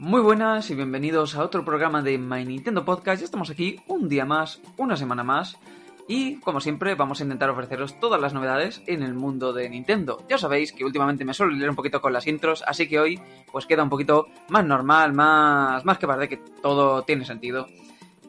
Muy buenas y bienvenidos a otro programa de My Nintendo Podcast. Ya estamos aquí un día más, una semana más. Y como siempre vamos a intentar ofreceros todas las novedades en el mundo de Nintendo. Ya sabéis que últimamente me suelo leer un poquito con las intros, así que hoy pues queda un poquito más normal, más, más que parece que todo tiene sentido.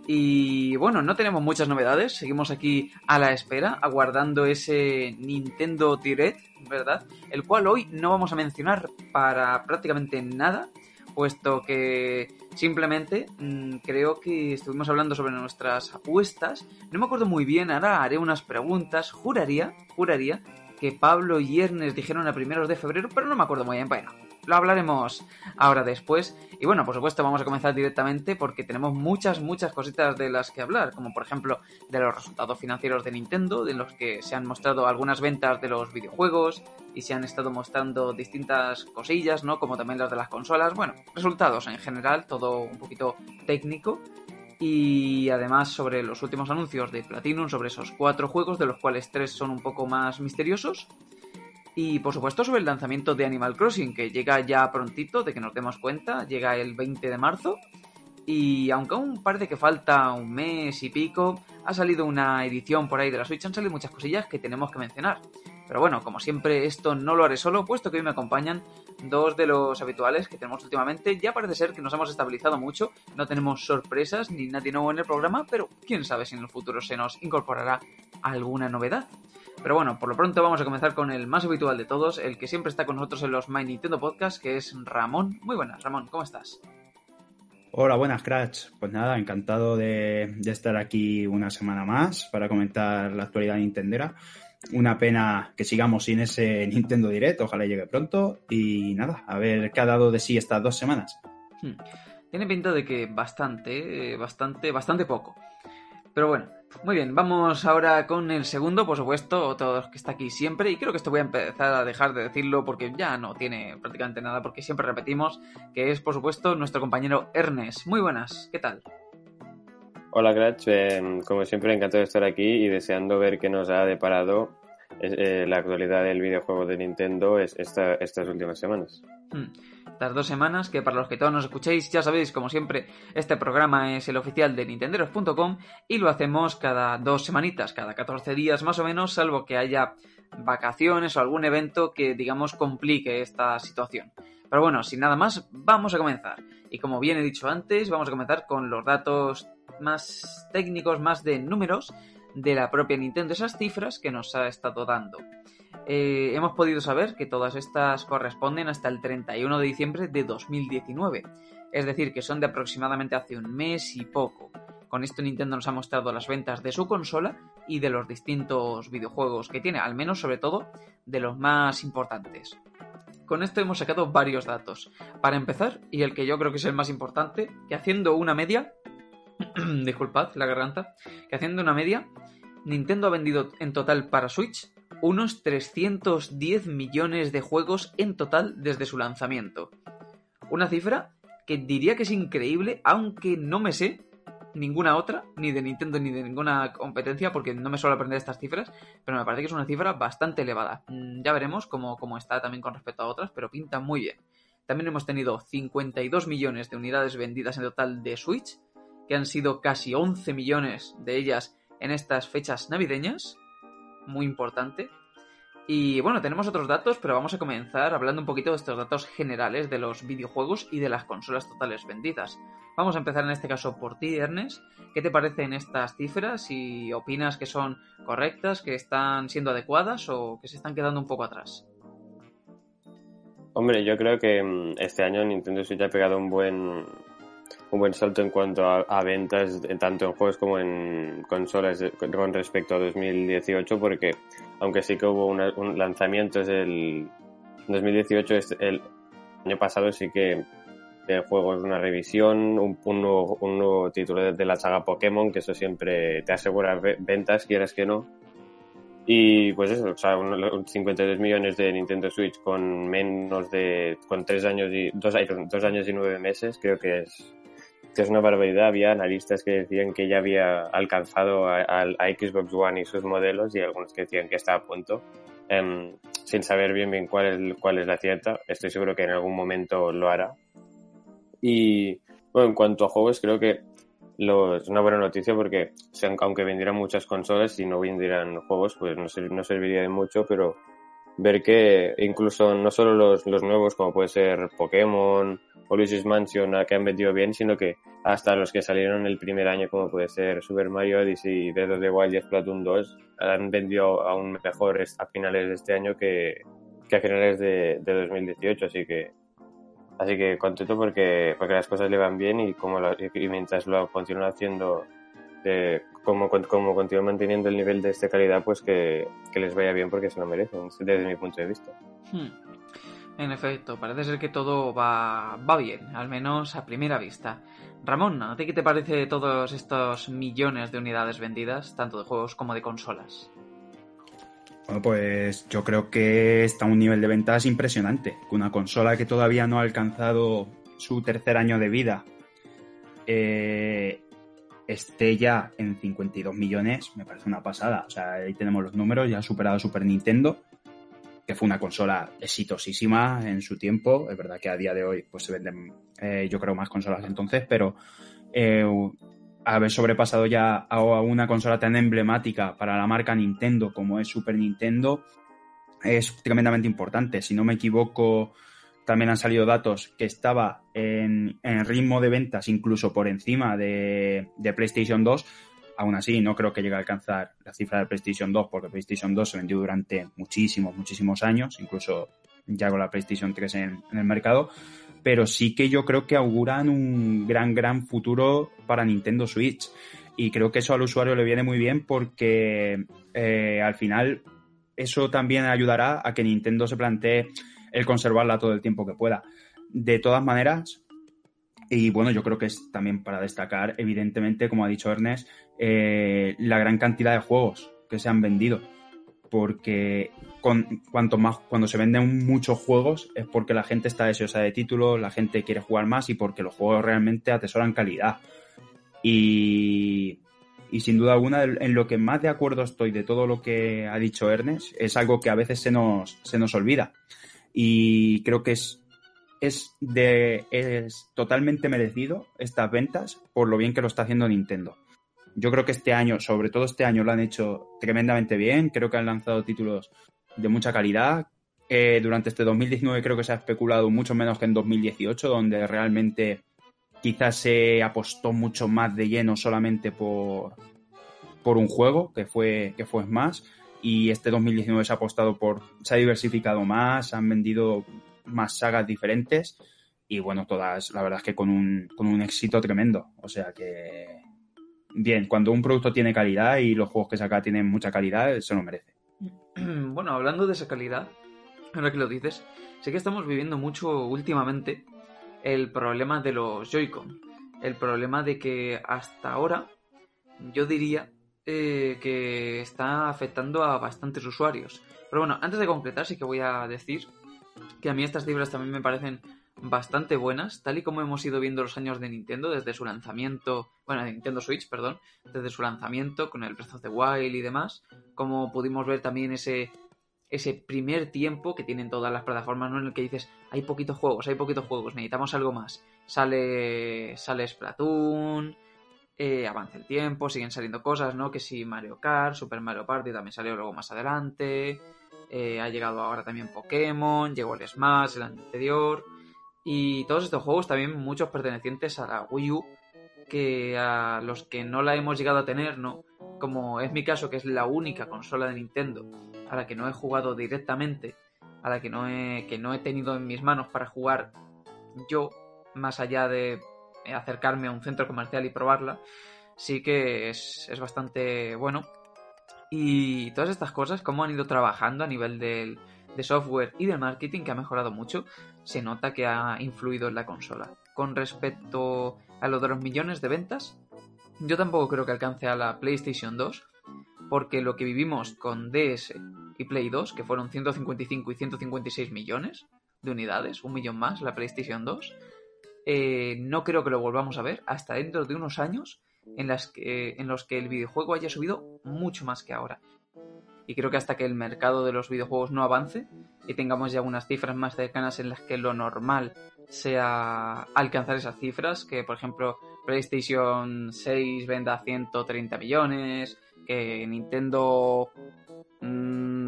Y bueno, no tenemos muchas novedades, seguimos aquí a la espera, aguardando ese Nintendo Direct, ¿verdad? El cual hoy no vamos a mencionar para prácticamente nada, puesto que simplemente mmm, creo que estuvimos hablando sobre nuestras apuestas. No me acuerdo muy bien, ahora haré unas preguntas. Juraría, juraría que Pablo y Ernest dijeron a primeros de febrero, pero no me acuerdo muy bien. Bueno, lo hablaremos ahora después. Y bueno, por supuesto, vamos a comenzar directamente porque tenemos muchas, muchas cositas de las que hablar, como por ejemplo de los resultados financieros de Nintendo, de los que se han mostrado algunas ventas de los videojuegos y se han estado mostrando distintas cosillas, ¿no? Como también las de las consolas. Bueno, resultados en general, todo un poquito técnico. Y además sobre los últimos anuncios de Platinum, sobre esos cuatro juegos, de los cuales tres son un poco más misteriosos. Y por supuesto sobre el lanzamiento de Animal Crossing, que llega ya prontito, de que nos demos cuenta, llega el 20 de marzo. Y aunque aún parece que falta un mes y pico, ha salido una edición por ahí de la Switch, han salido muchas cosillas que tenemos que mencionar. Pero bueno, como siempre, esto no lo haré solo, puesto que hoy me acompañan dos de los habituales que tenemos últimamente. Ya parece ser que nos hemos estabilizado mucho, no tenemos sorpresas ni nadie nuevo en el programa, pero quién sabe si en el futuro se nos incorporará alguna novedad. Pero bueno, por lo pronto vamos a comenzar con el más habitual de todos, el que siempre está con nosotros en los My Nintendo Podcast, que es Ramón. Muy buenas, Ramón, ¿cómo estás? Hola, buenas, Crash. Pues nada, encantado de, de, estar aquí una semana más para comentar la actualidad nintendera. Una pena que sigamos sin ese Nintendo Direct, ojalá llegue pronto. Y nada, a ver qué ha dado de sí estas dos semanas. Hmm. Tiene pinta de que bastante, bastante, bastante poco. Pero bueno, muy bien, vamos ahora con el segundo, por supuesto, otro que está aquí siempre, y creo que esto voy a empezar a dejar de decirlo porque ya no tiene prácticamente nada, porque siempre repetimos, que es, por supuesto, nuestro compañero Ernest. Muy buenas, ¿qué tal? Hola, Gratch, eh, como siempre, encantado de estar aquí y deseando ver qué nos ha deparado eh, la actualidad del videojuego de Nintendo esta, estas últimas semanas. Hmm estas dos semanas, que para los que todos nos escuchéis, ya sabéis, como siempre, este programa es el oficial de nintenderos.com y lo hacemos cada dos semanitas, cada 14 días más o menos, salvo que haya vacaciones o algún evento que, digamos, complique esta situación. Pero bueno, sin nada más, vamos a comenzar. Y como bien he dicho antes, vamos a comenzar con los datos más técnicos, más de números de la propia Nintendo, esas cifras que nos ha estado dando eh, hemos podido saber que todas estas corresponden hasta el 31 de diciembre de 2019, es decir, que son de aproximadamente hace un mes y poco. Con esto Nintendo nos ha mostrado las ventas de su consola y de los distintos videojuegos que tiene, al menos sobre todo de los más importantes. Con esto hemos sacado varios datos. Para empezar, y el que yo creo que es el más importante, que haciendo una media, disculpad la garganta, que haciendo una media, Nintendo ha vendido en total para Switch unos 310 millones de juegos en total desde su lanzamiento. Una cifra que diría que es increíble, aunque no me sé ninguna otra, ni de Nintendo ni de ninguna competencia, porque no me suelo aprender estas cifras, pero me parece que es una cifra bastante elevada. Mm, ya veremos cómo, cómo está también con respecto a otras, pero pinta muy bien. También hemos tenido 52 millones de unidades vendidas en total de Switch, que han sido casi 11 millones de ellas en estas fechas navideñas muy importante. Y bueno, tenemos otros datos, pero vamos a comenzar hablando un poquito de estos datos generales de los videojuegos y de las consolas totales vendidas. Vamos a empezar en este caso por ti, Ernest. ¿Qué te parecen estas cifras? ¿Y opinas que son correctas, que están siendo adecuadas o que se están quedando un poco atrás? Hombre, yo creo que mm, este año Nintendo Switch ha pegado un buen un buen salto en cuanto a, ventas, tanto en juegos como en consolas con respecto a 2018, porque aunque sí que hubo un lanzamiento el 2018, el año pasado sí que de juegos, una revisión, un, un, nuevo, título de, la saga Pokémon, que eso siempre te asegura ventas, quieras que no. Y pues eso, o sea, 52 millones de Nintendo Switch con menos de, con tres años y, dos, dos años y nueve meses, creo que es, que es una barbaridad. Había analistas que decían que ya había alcanzado a, Xbox One y sus modelos y algunos que decían que está a punto. Em, sin saber bien bien cuál es, cuál es la cierta. Estoy seguro que en algún momento lo hará. Y bueno, en cuanto a juegos, creo que es una buena noticia porque aunque vendieran muchas consolas y no vendieran juegos, pues no, no serviría de mucho, pero ver que incluso no solo los, los nuevos, como puede ser Pokémon o Luigi's Mansion, que han vendido bien, sino que hasta los que salieron el primer año, como puede ser Super Mario Odyssey, Breath of the Wild y Splatoon 2, han vendido aún mejor a finales de este año que, que a finales de, de 2018, así que así que contento porque, porque las cosas le van bien y como y mientras lo continúa haciendo de como, como continúa manteniendo el nivel de esta calidad, pues que, les vaya bien porque se lo merecen, desde mi punto de vista. Hmm. En efecto, parece ser que todo va, va bien, al menos a primera vista. Ramón, ¿a ti qué te parece todos estos millones de unidades vendidas, tanto de juegos como de consolas? Bueno, pues yo creo que está a un nivel de ventas impresionante. Una consola que todavía no ha alcanzado su tercer año de vida eh, esté ya en 52 millones, me parece una pasada. O sea, ahí tenemos los números, ya ha superado Super Nintendo, que fue una consola exitosísima en su tiempo. Es verdad que a día de hoy pues se venden, eh, yo creo, más consolas entonces, pero eh, haber sobrepasado ya a una consola tan emblemática para la marca Nintendo como es Super Nintendo es tremendamente importante. Si no me equivoco, también han salido datos que estaba en, ritmo de ventas incluso por encima de, PlayStation 2. Aún así, no creo que llegue a alcanzar la cifra de PlayStation 2, porque PlayStation 2 se vendió durante muchísimos, muchísimos años, incluso ya con la PlayStation 3 en, el mercado. Pero sí que yo creo que auguran un gran, gran futuro para Nintendo Switch. Y creo que eso al usuario le viene muy bien porque eh, al final eso también ayudará a que Nintendo se plantee el conservarla todo el tiempo que pueda. De todas maneras, y bueno, yo creo que es también para destacar, evidentemente, como ha dicho Ernest, eh, la gran cantidad de juegos que se han vendido. Porque con, más, cuando se venden muchos juegos es porque la gente está deseosa de títulos, la gente quiere jugar más y porque los juegos realmente atesoran calidad. Y, y sin duda alguna, en lo que más de acuerdo estoy de todo lo que ha dicho Ernest, es algo que a veces se nos, se nos olvida y creo que es, es, de, es totalmente merecido estas ventas por lo bien que lo está haciendo Nintendo. Yo creo que este año, sobre todo este año, lo han hecho tremendamente bien. Creo que han lanzado títulos de mucha calidad. Eh, durante este 2019 creo que se ha especulado mucho menos que en 2018, donde realmente quizás se apostó mucho más de lleno solamente por, por un juego, que fue, que fue Smash y este 2019 se ha apostado por, se ha diversificado más, han vendido más sagas diferentes y bueno, todas, la verdad es que con un, con un éxito tremendo. O sea que, bien, cuando un producto tiene calidad y los juegos que saca tienen mucha calidad, se lo merece. Bueno, hablando de esa calidad, ahora que lo dices, sé que estamos viviendo mucho últimamente el problema de los Joy-Con. El problema de que hasta ahora, yo diría eh, que está afectando a bastantes usuarios. Pero bueno, antes de concretar, sí que voy a decir que a mí estas cifras también me parecen bastante buenas, tal y como hemos ido viendo los años de Nintendo desde su lanzamiento, bueno, de Nintendo Switch, perdón, desde su lanzamiento con el Breath of the Wild y demás, como pudimos ver también ese ese primer tiempo que tienen todas las plataformas, ¿no? En el que dices, hay poquitos juegos, hay poquitos juegos, necesitamos algo más. Sale, sale Splatoon, eh, avanza el tiempo, siguen saliendo cosas, ¿no? Que si Mario Kart, Super Mario Party también salió luego más adelante, eh, ha llegado ahora también Pokémon, llegó el Smash el año anterior, y todos estos juegos también muchos pertenecientes a la Wii U, que a los que no la hemos llegado a tener, ¿no? Como es mi caso, que es la única consola de Nintendo a la que no he jugado directamente, a la que no he, que no he tenido en mis manos para jugar yo, más allá de acercarme a un centro comercial y probarla, sí que es, bastante bueno. Y todas estas cosas, cómo han ido trabajando a nivel del, de software y del marketing, que ha mejorado mucho, se nota que ha influido en la consola. Con respecto a lo de los millones de ventas, yo tampoco creo que alcance a la PlayStation 2, porque lo que vivimos con DS y Play 2, que fueron 155 y 156 millones de unidades, un millón más la PlayStation 2, eh, no creo que lo volvamos a ver hasta dentro de unos años en, los que el videojuego haya subido mucho más que ahora. Y creo que hasta que el mercado de los videojuegos no avance y tengamos ya unas cifras más cercanas en las que lo normal sea alcanzar esas cifras, que por ejemplo PlayStation 6 venda 130 millones, que Nintendo mmm,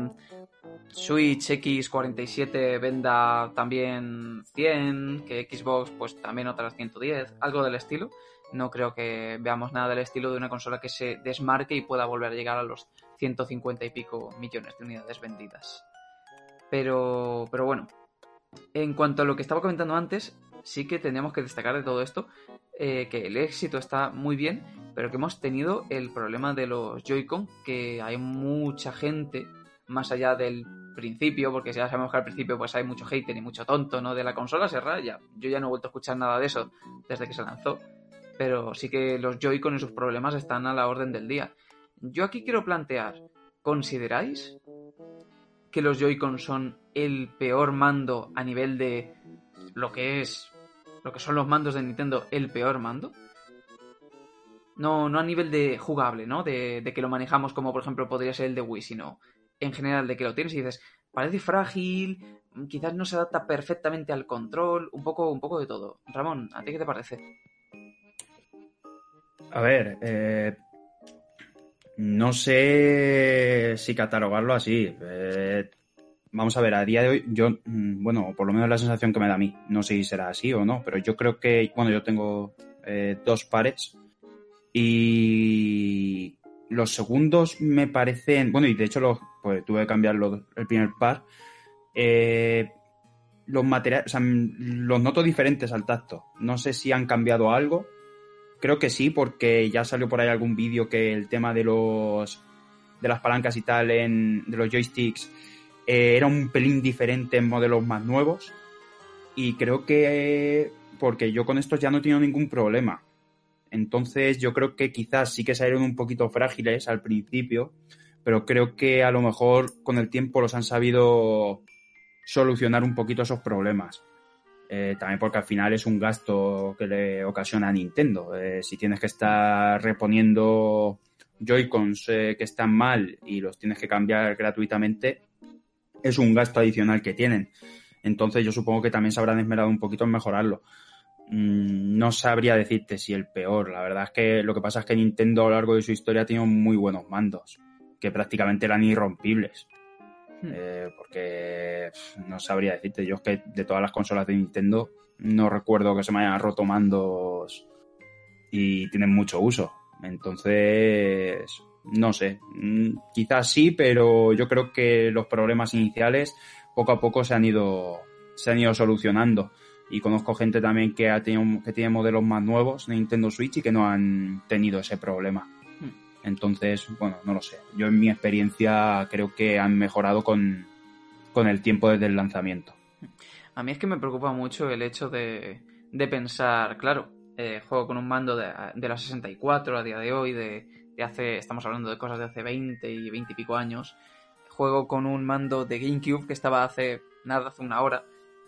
Switch X47 venda también 100, que Xbox pues también otras 110, algo del estilo. No creo que veamos nada del estilo de una consola que se desmarque y pueda volver a llegar a los 150 y pico millones de unidades vendidas. Pero, pero bueno, en cuanto a lo que estaba comentando antes, sí que tenemos que destacar de todo esto eh, que el éxito está muy bien, pero que hemos tenido el problema de los Joy-Con, que hay mucha gente, más allá del principio, porque ya sabemos que al principio pues hay mucho hater y mucho tonto, ¿no? De la consola se raya. Yo ya no he vuelto a escuchar nada de eso desde que se lanzó. Pero sí que los Joy-Con y sus problemas están a la orden del día. Yo aquí quiero plantear, ¿consideráis que los Joy-Con son el peor mando a nivel de lo que es lo que son los mandos de Nintendo el peor mando? No, no a nivel de jugable, ¿no? De, de, que lo manejamos como por ejemplo podría ser el de Wii, sino en general de que lo tienes y dices, parece frágil, quizás no se adapta perfectamente al control, un poco, un poco de todo. Ramón, ¿a ti qué te parece? A ver, eh, no sé si catalogarlo así. Eh, vamos a ver, a día de hoy, yo, mm, bueno, por lo menos la sensación que me da a mí, no sé si será así o no, pero yo creo que, bueno, yo tengo eh, dos pares y los segundos me parecen, bueno, y de hecho los, pues tuve que cambiar el primer par. Eh, los materiales, o sea, los noto diferentes al tacto. No sé si han cambiado algo. Creo que sí, porque ya salió por ahí algún vídeo que el tema de los de las palancas y tal en, de los joysticks eh, era un pelín diferente en modelos más nuevos. Y creo que porque yo con estos ya no he tenido ningún problema. Entonces yo creo que quizás sí que salieron un poquito frágiles al principio, pero creo que a lo mejor con el tiempo los han sabido solucionar un poquito esos problemas. Eh, también porque al final es un gasto que le ocasiona a Nintendo. Eh, si tienes que estar reponiendo Joy-Cons eh, que están mal y los tienes que cambiar gratuitamente, es un gasto adicional que tienen. Entonces yo supongo que también se habrán esmerado un poquito en mejorarlo. Mm, no sabría decirte si el peor. La verdad es que lo que pasa es que Nintendo a lo largo de su historia ha tenido muy buenos mandos, que prácticamente eran irrompibles. Hmm. Eh, porque no sabría decirte, yo es que de todas las consolas de Nintendo no recuerdo que se me hayan roto mandos y tienen mucho uso. Entonces, no sé, mm, quizás sí, pero yo creo que los problemas iniciales poco a poco se han ido, se han ido solucionando y conozco gente también que ha tenido que tiene modelos más nuevos de Nintendo Switch y que no han tenido ese problema. Hmm. Entonces, bueno, no lo sé. Yo en mi experiencia creo que han mejorado con, el tiempo desde el lanzamiento. A mí es que me preocupa mucho el hecho de, de pensar, claro, eh, juego con un mando de, de, la 64 a día de hoy, de, de, hace, estamos hablando de cosas de hace 20 y 20 y pico años. Juego con un mando de GameCube que estaba hace nada, hace una hora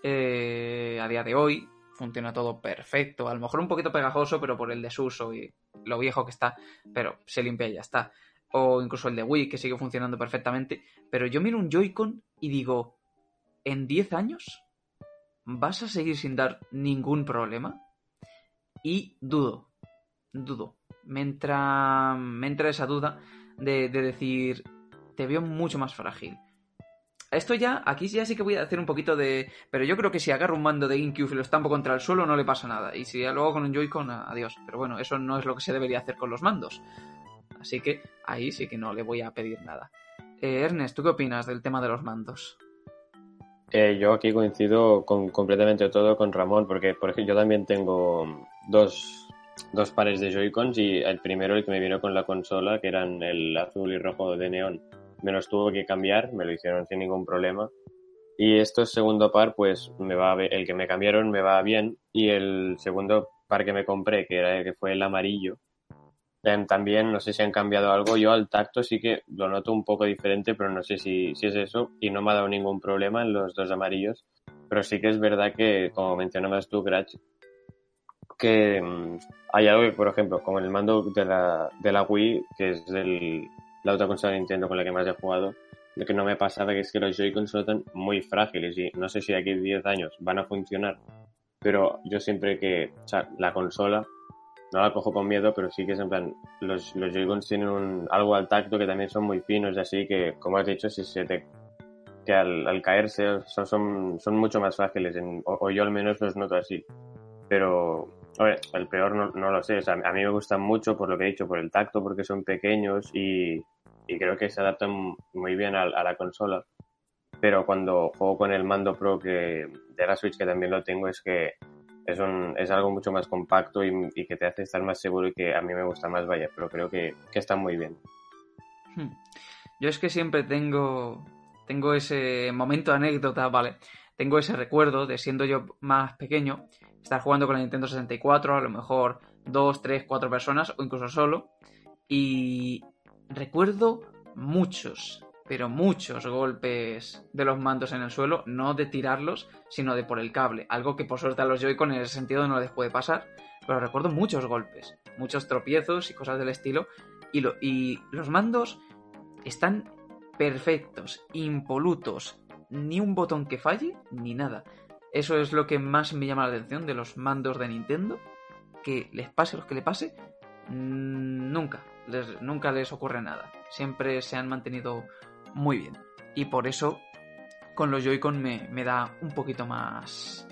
eh, a día de hoy funciona todo perfecto. A lo mejor un poquito pegajoso, pero por el desuso y lo viejo que está, pero se limpia y ya está. O incluso el de Wii, que sigue funcionando perfectamente. Pero yo miro un Joy-Con y digo, ¿en 10 años vas a seguir sin dar ningún problema? Y dudo, dudo. Me entra, me entra esa duda de, de decir, te veo mucho más frágil. Esto ya, aquí ya sí que voy a hacer un poquito de... Pero yo creo que si agarro un mando de GameCube y lo estampo contra el suelo no le pasa nada. Y si luego con un Joy-Con, adiós. Pero bueno, eso no es lo que se debería hacer con los mandos. Así que ahí sí que no le voy a pedir nada. Eh, Ernest, ¿tú qué opinas del tema de los mandos? Eh, yo aquí coincido con completamente todo con Ramón, porque por ejemplo yo también tengo dos, dos pares de Joy-Cons y el primero el que me vino con la consola, que eran el azul y rojo de neón me los tuve que cambiar, me lo hicieron sin ningún problema. Y este segundo par, pues me va el que me cambiaron me va bien y el segundo par que me compré, que era que fue el amarillo, em, también no sé si han cambiado algo. Yo al tacto sí que lo noto un poco diferente, pero no sé si, si es eso y no me ha dado ningún problema en los dos amarillos. Pero sí que es verdad que, como mencionabas tú, Gratch, que mm, hay algo que, por ejemplo, como el mando de la, de la Wii, que es el, la otra consola de Nintendo con la que más he jugado, lo que no me pasaba es que los Joy-Con son muy frágiles y no sé si de aquí a 10 años van a funcionar, pero yo siempre que, o sea, la consola no la cojo con miedo, pero sí que es en plan, los, los Joy-Cons tienen un, algo al tacto que también son muy finos así que, como has dicho, si se te, que al, caerse son, son, son, mucho más frágiles, o, yo al menos los noto así. Pero, el peor no, no lo sé, o sea, a mí me gustan mucho por lo que he dicho, por el tacto, porque son pequeños y, y creo que se adaptan muy bien a, la consola. Pero cuando juego con el mando Pro que, de la Switch, que también lo tengo, es que es, un, es algo mucho más compacto y, que te hace estar más seguro y que a mí me gusta más, vaya, pero creo que, que está muy bien. Hmm. Yo es que siempre tengo, tengo ese momento anécdota, ¿vale? Tengo ese recuerdo de siendo yo más pequeño, estar jugando con la Nintendo 64, a lo mejor dos, tres, cuatro personas o incluso solo. Y, recuerdo muchos, pero muchos golpes de los mandos en el suelo, no de tirarlos, sino de por el cable, algo que por suerte a los Joy-Con en ese sentido no les puede pasar, pero recuerdo muchos golpes, muchos tropiezos y cosas del estilo, y, los mandos están perfectos, impolutos, ni un botón que falle, ni nada. Eso es lo que más me llama la atención de los mandos de Nintendo, que les pase lo que le pase, mm, nunca, les ocurre nada. Siempre se han mantenido muy bien. Y por eso con los Joy-Con me, da un poquito más,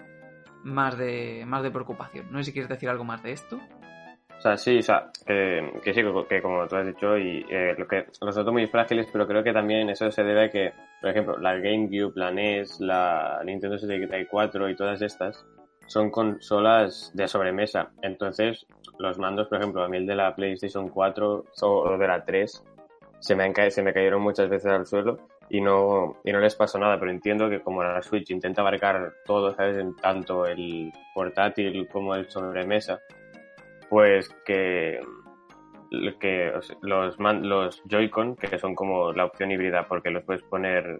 más, de, más de preocupación. No sé si quieres decir algo más de esto. O sea, sí, o sea, que sí, que como tú has dicho, y eh, lo que los noto muy frágiles, pero creo que también eso se debe a que, por ejemplo, la GameCube, la NES, la Nintendo 64 y todas estas son consolas de sobremesa. Entonces, los mandos, por ejemplo, a mí el de la PlayStation 4 o de la 3 se me, se me cayeron muchas veces al suelo y no, y no les pasó nada, pero entiendo que como la Switch intenta abarcar todo, ¿sabes? Tanto el portátil como el sobremesa, pues que, que los, los Joy-Con, que son como la opción híbrida porque los puedes poner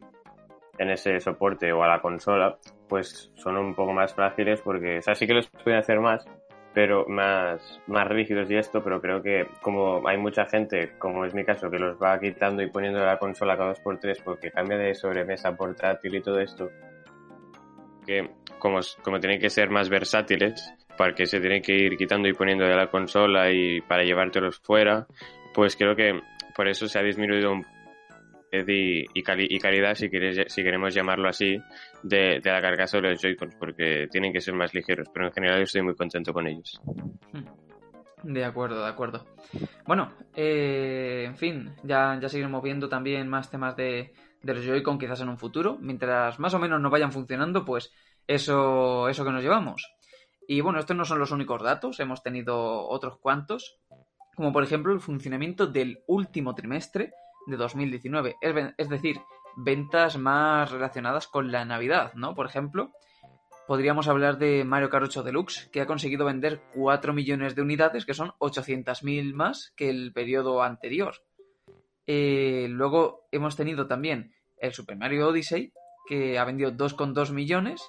en ese soporte o a la consola, pues son un poco más frágiles porque, o sí que los pueden hacer más, pero más, más rígidos y esto, pero creo que como hay mucha gente, como es mi caso, que los va quitando y poniendo la consola cada dos por tres porque cambia de sobremesa portátil y todo esto, que como, como tienen que ser más versátiles, para que se tienen que ir quitando y poniendo de la consola y para llevártelos fuera, pues creo que por eso se ha disminuido un y, y, calidad, si, si queremos llamarlo así, de, la carcasa de los Joy-Cons, porque tienen que ser más ligeros, pero en general estoy muy contento con ellos. De acuerdo, de acuerdo. Bueno, eh, en fin, ya, ya seguiremos viendo también más temas de, de los Joy-Con quizás en un futuro. Mientras más o menos no vayan funcionando, pues eso, eso que nos llevamos. Y bueno, estos no son los únicos datos, hemos tenido otros cuantos, como por ejemplo el funcionamiento del último trimestre de 2019. Es, decir, ventas más relacionadas con la Navidad, ¿no? Por ejemplo, podríamos hablar de Mario Kart 8 Deluxe, que ha conseguido vender 4 millones de unidades, que son 800.000 más que el periodo anterior. Eh, luego hemos tenido también el Super Mario Odyssey, que ha vendido 2,2 millones,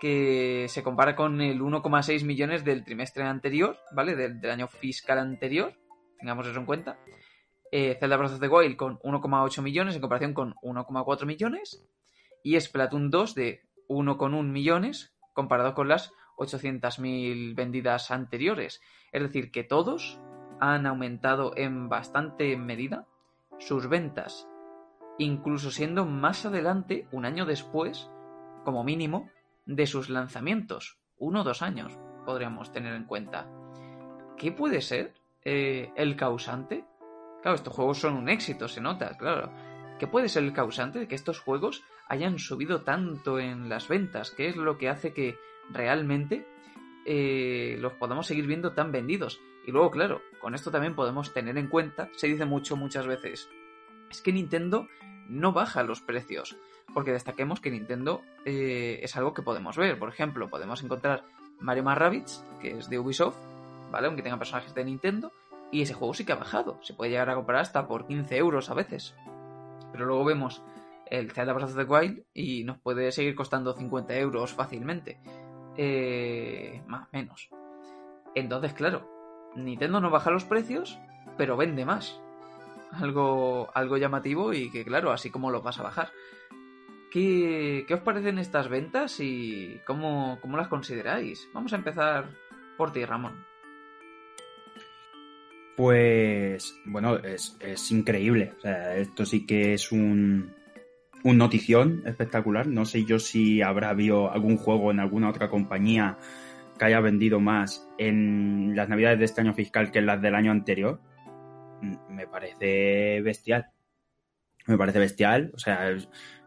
que se compara con el 1,6 millones del trimestre anterior, ¿vale? del año fiscal anterior, tengamos eso en cuenta eh, Zelda Breath of the Wild con 1,8 millones en comparación con 1,4 millones y Splatoon 2 de 1,1 millones comparado con las 800.000 vendidas anteriores. Es decir, que todos han aumentado en bastante medida sus ventas, incluso siendo más adelante, un año después, como mínimo, de sus lanzamientos. Uno o dos años podríamos tener en cuenta. ¿Qué puede ser eh, el causante Claro, estos juegos son un éxito, se nota, claro. ¿Qué puede ser el causante de que estos juegos hayan subido tanto en las ventas? ¿Qué es lo que hace que realmente eh, los podamos seguir viendo tan vendidos? Y luego, claro, con esto también podemos tener en cuenta, se dice mucho muchas veces, es que Nintendo no baja los precios. porque destaquemos que Nintendo eh, es algo que podemos ver. Por ejemplo, podemos encontrar Mario más que es de Ubisoft, ¿vale? Aunque tenga personajes de Nintendo, y ese juego sí que ha bajado. Se puede llegar a comprar hasta por 15 euros a veces. Pero luego vemos el Zelda Breath of the Wild y nos puede seguir costando 50 euros fácilmente. Eh, más menos. Entonces, claro, Nintendo no baja los precios, pero vende más. Algo, algo llamativo y que, claro, así como lo vas a bajar. ¿Qué, ¿Qué, os parecen estas ventas y cómo, cómo las consideráis? Vamos a empezar por ti, Ramón. Pues, bueno, es, es increíble. O sea, esto sí que es un, un notición espectacular. No sé yo si habrá habido algún juego en alguna otra compañía que haya vendido más en las navidades de este año fiscal que en las del año anterior. Me parece bestial. Me parece bestial. O sea,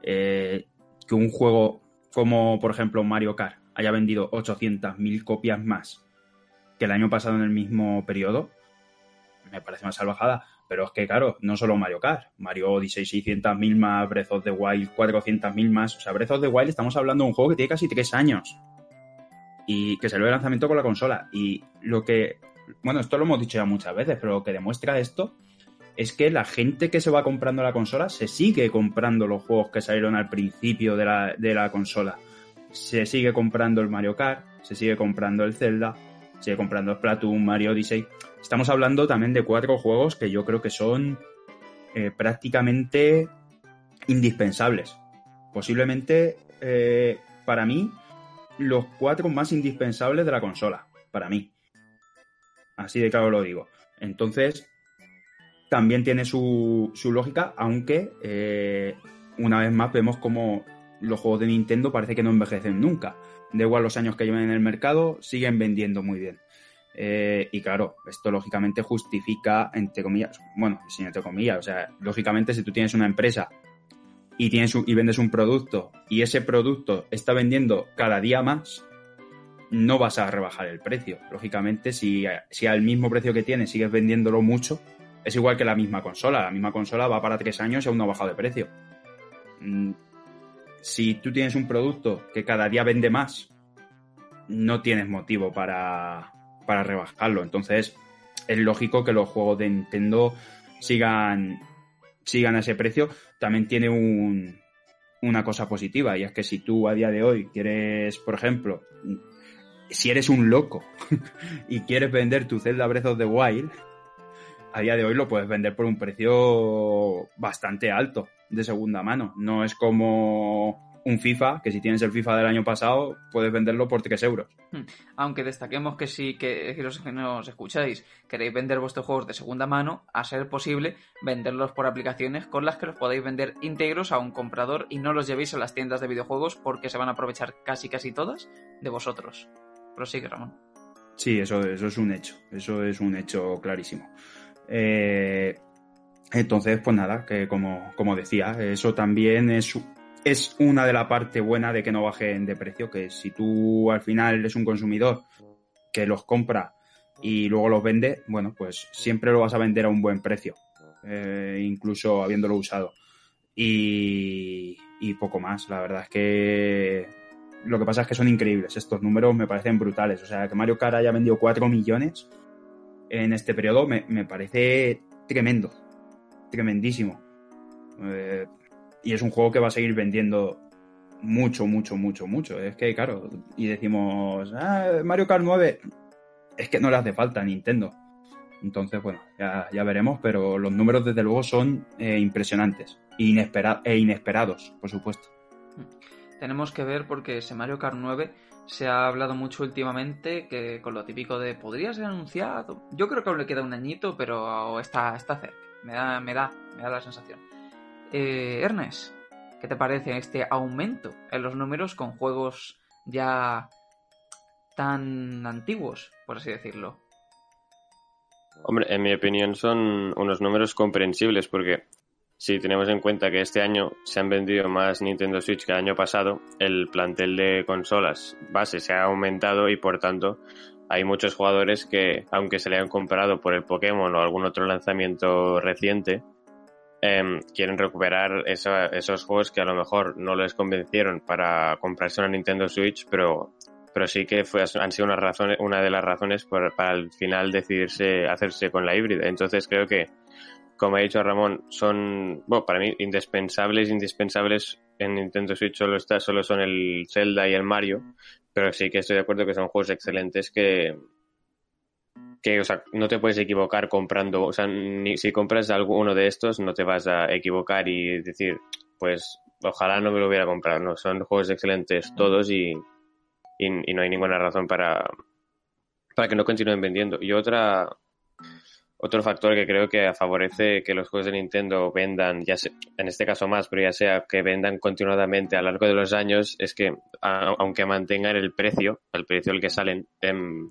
eh, que un juego como, por ejemplo, Mario Kart haya vendido 800.000 copias más que el año pasado en el mismo periodo, me parece una salvajada. Pero es que, claro, no solo Mario Kart. Mario Odyssey 600.000 más, Breath of the Wild 400.000 más. O sea, Breath of the Wild estamos hablando de un juego que tiene casi 3 años. Y que salió de lanzamiento con la consola. Y lo que... Bueno, esto lo hemos dicho ya muchas veces, pero lo que demuestra esto es que la gente que se va comprando la consola se sigue comprando los juegos que salieron al principio de la, de la consola. Se sigue comprando el Mario Kart, se sigue comprando el Zelda, sigue comprando el Splatoon, Mario Odyssey. Estamos hablando también de cuatro juegos que yo creo que son eh, prácticamente indispensables. Posiblemente, eh, para mí, los cuatro más indispensables de la consola. Para mí. Así de claro lo digo. Entonces, también tiene su, su lógica, aunque eh, una vez más vemos como los juegos de Nintendo parece que no envejecen nunca. Da igual los años que lleven en el mercado, siguen vendiendo muy bien. Eh, y claro, esto lógicamente justifica, entre comillas, bueno, sin entre comillas, o sea, lógicamente si tú tienes una empresa y, tienes un, y vendes un producto y ese producto está vendiendo cada día más, no vas a rebajar el precio. Lógicamente, si, si al mismo precio que tienes sigues vendiéndolo mucho, es igual que la misma consola. La misma consola va para tres años y aún no ha bajado de precio. Mm, si tú tienes un producto que cada día vende más, no tienes motivo para, para rebajarlo. Entonces, es lógico que los juegos de Nintendo sigan, sigan a ese precio. También tiene un, una cosa positiva, y es que si tú a día de hoy quieres, por ejemplo, si eres un loco y quieres vender tu Zelda Breath of the Wild, a día de hoy lo puedes vender por un precio bastante alto de segunda mano. No es como un FIFA, que si tienes el FIFA del año pasado, puedes venderlo por 3 euros. Hmm. Aunque destaquemos que si que, los que nos escucháis queréis vender vuestros juegos de segunda mano, a ser posible, venderlos por aplicaciones con las que los podéis vender íntegros a un comprador y no los llevéis a las tiendas de videojuegos porque se van a aprovechar casi casi todas de vosotros. Prosigue, Ramón. Sí, eso, eso es un hecho. Eso es un hecho clarísimo. Eh, entonces, pues nada, que como, como decía, eso también es es una de las partes buenas de que no bajen de precio, que si tú al final eres un consumidor que los compra y luego los vende, bueno, pues siempre lo vas a vender a un buen precio, eh, incluso habiéndolo usado. Y, y poco más, la verdad es que lo que pasa es que son increíbles, estos números me parecen brutales, o sea, que Mario Kart haya vendido 4 millones en este periodo me, me parece tremendo, tremendísimo. Eh, y es un juego que va a seguir vendiendo mucho, mucho, mucho, mucho. Es que, claro, y decimos, ah, Mario Kart 9, es que no le hace falta a Nintendo. Entonces, bueno, ya, ya veremos, pero los números desde luego son eh, impresionantes inespera e inesperados, por supuesto. Tenemos que ver porque ese Mario Kart 9 se ha hablado mucho últimamente que con lo típico de podría ser anunciado. Yo creo que aún le queda un añito, pero está, está cerca. Me da, me da, me da la sensación. Eh, Ernest, ¿qué te parece este aumento en los números con juegos ya tan antiguos, por así decirlo? Hombre, en mi opinión son unos números comprensibles porque si tenemos en cuenta que este año se han vendido más Nintendo Switch que el año pasado, el plantel de consolas base se ha aumentado y por tanto hay muchos jugadores que, aunque se le han comprado por el Pokémon o algún otro lanzamiento reciente, em, quieren recuperar esos juegos que a lo mejor no les convencieron para comprarse una Nintendo Switch, pero, pero sí que fue, han sido una, razón, una de las razones para al final decidirse hacerse con la híbrida. Entonces creo que, como ha dicho Ramón, son, bueno, para mí indispensables, indispensables en Nintendo Switch solo está, solo son el Zelda y el Mario, pero sí que estoy de acuerdo que son juegos excelentes que, que o sea, no te puedes equivocar comprando, o sea, ni, si compras alguno de estos no te vas a equivocar y decir, pues ojalá no me lo hubiera comprado, no, son juegos excelentes todos y, y, no hay ninguna razón para, para que no continúen vendiendo. Y otra, otro factor que creo que favorece que los juegos de Nintendo vendan, ya en este caso más, pero ya sea que vendan continuadamente a lo largo de los años, es que aunque mantengan el precio, el precio al que salen, en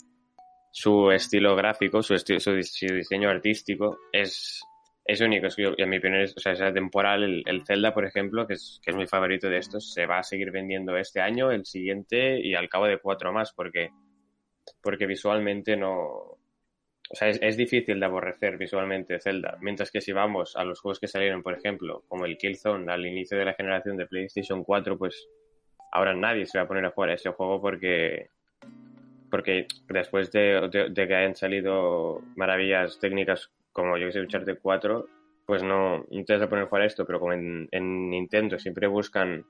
su estilo gráfico, su, su, diseño artístico es, es único. En mi opinión, es, o sea, es temporal. El, el, Zelda, por ejemplo, que es, que es mi favorito de estos, se va a seguir vendiendo este año, el siguiente y al cabo de cuatro más, porque, porque visualmente no. O sea, es, es difícil de aborrecer visualmente Zelda. Mientras que si vamos a los juegos que salieron, por ejemplo, como el Killzone al inicio de la generación de PlayStation 4, pues ahora nadie se va a poner a jugar ese juego porque porque después de, que hayan salido maravillas técnicas como yo que sé, Uncharted 4, pues no, a poner jugar esto, pero como en, Nintendo siempre buscan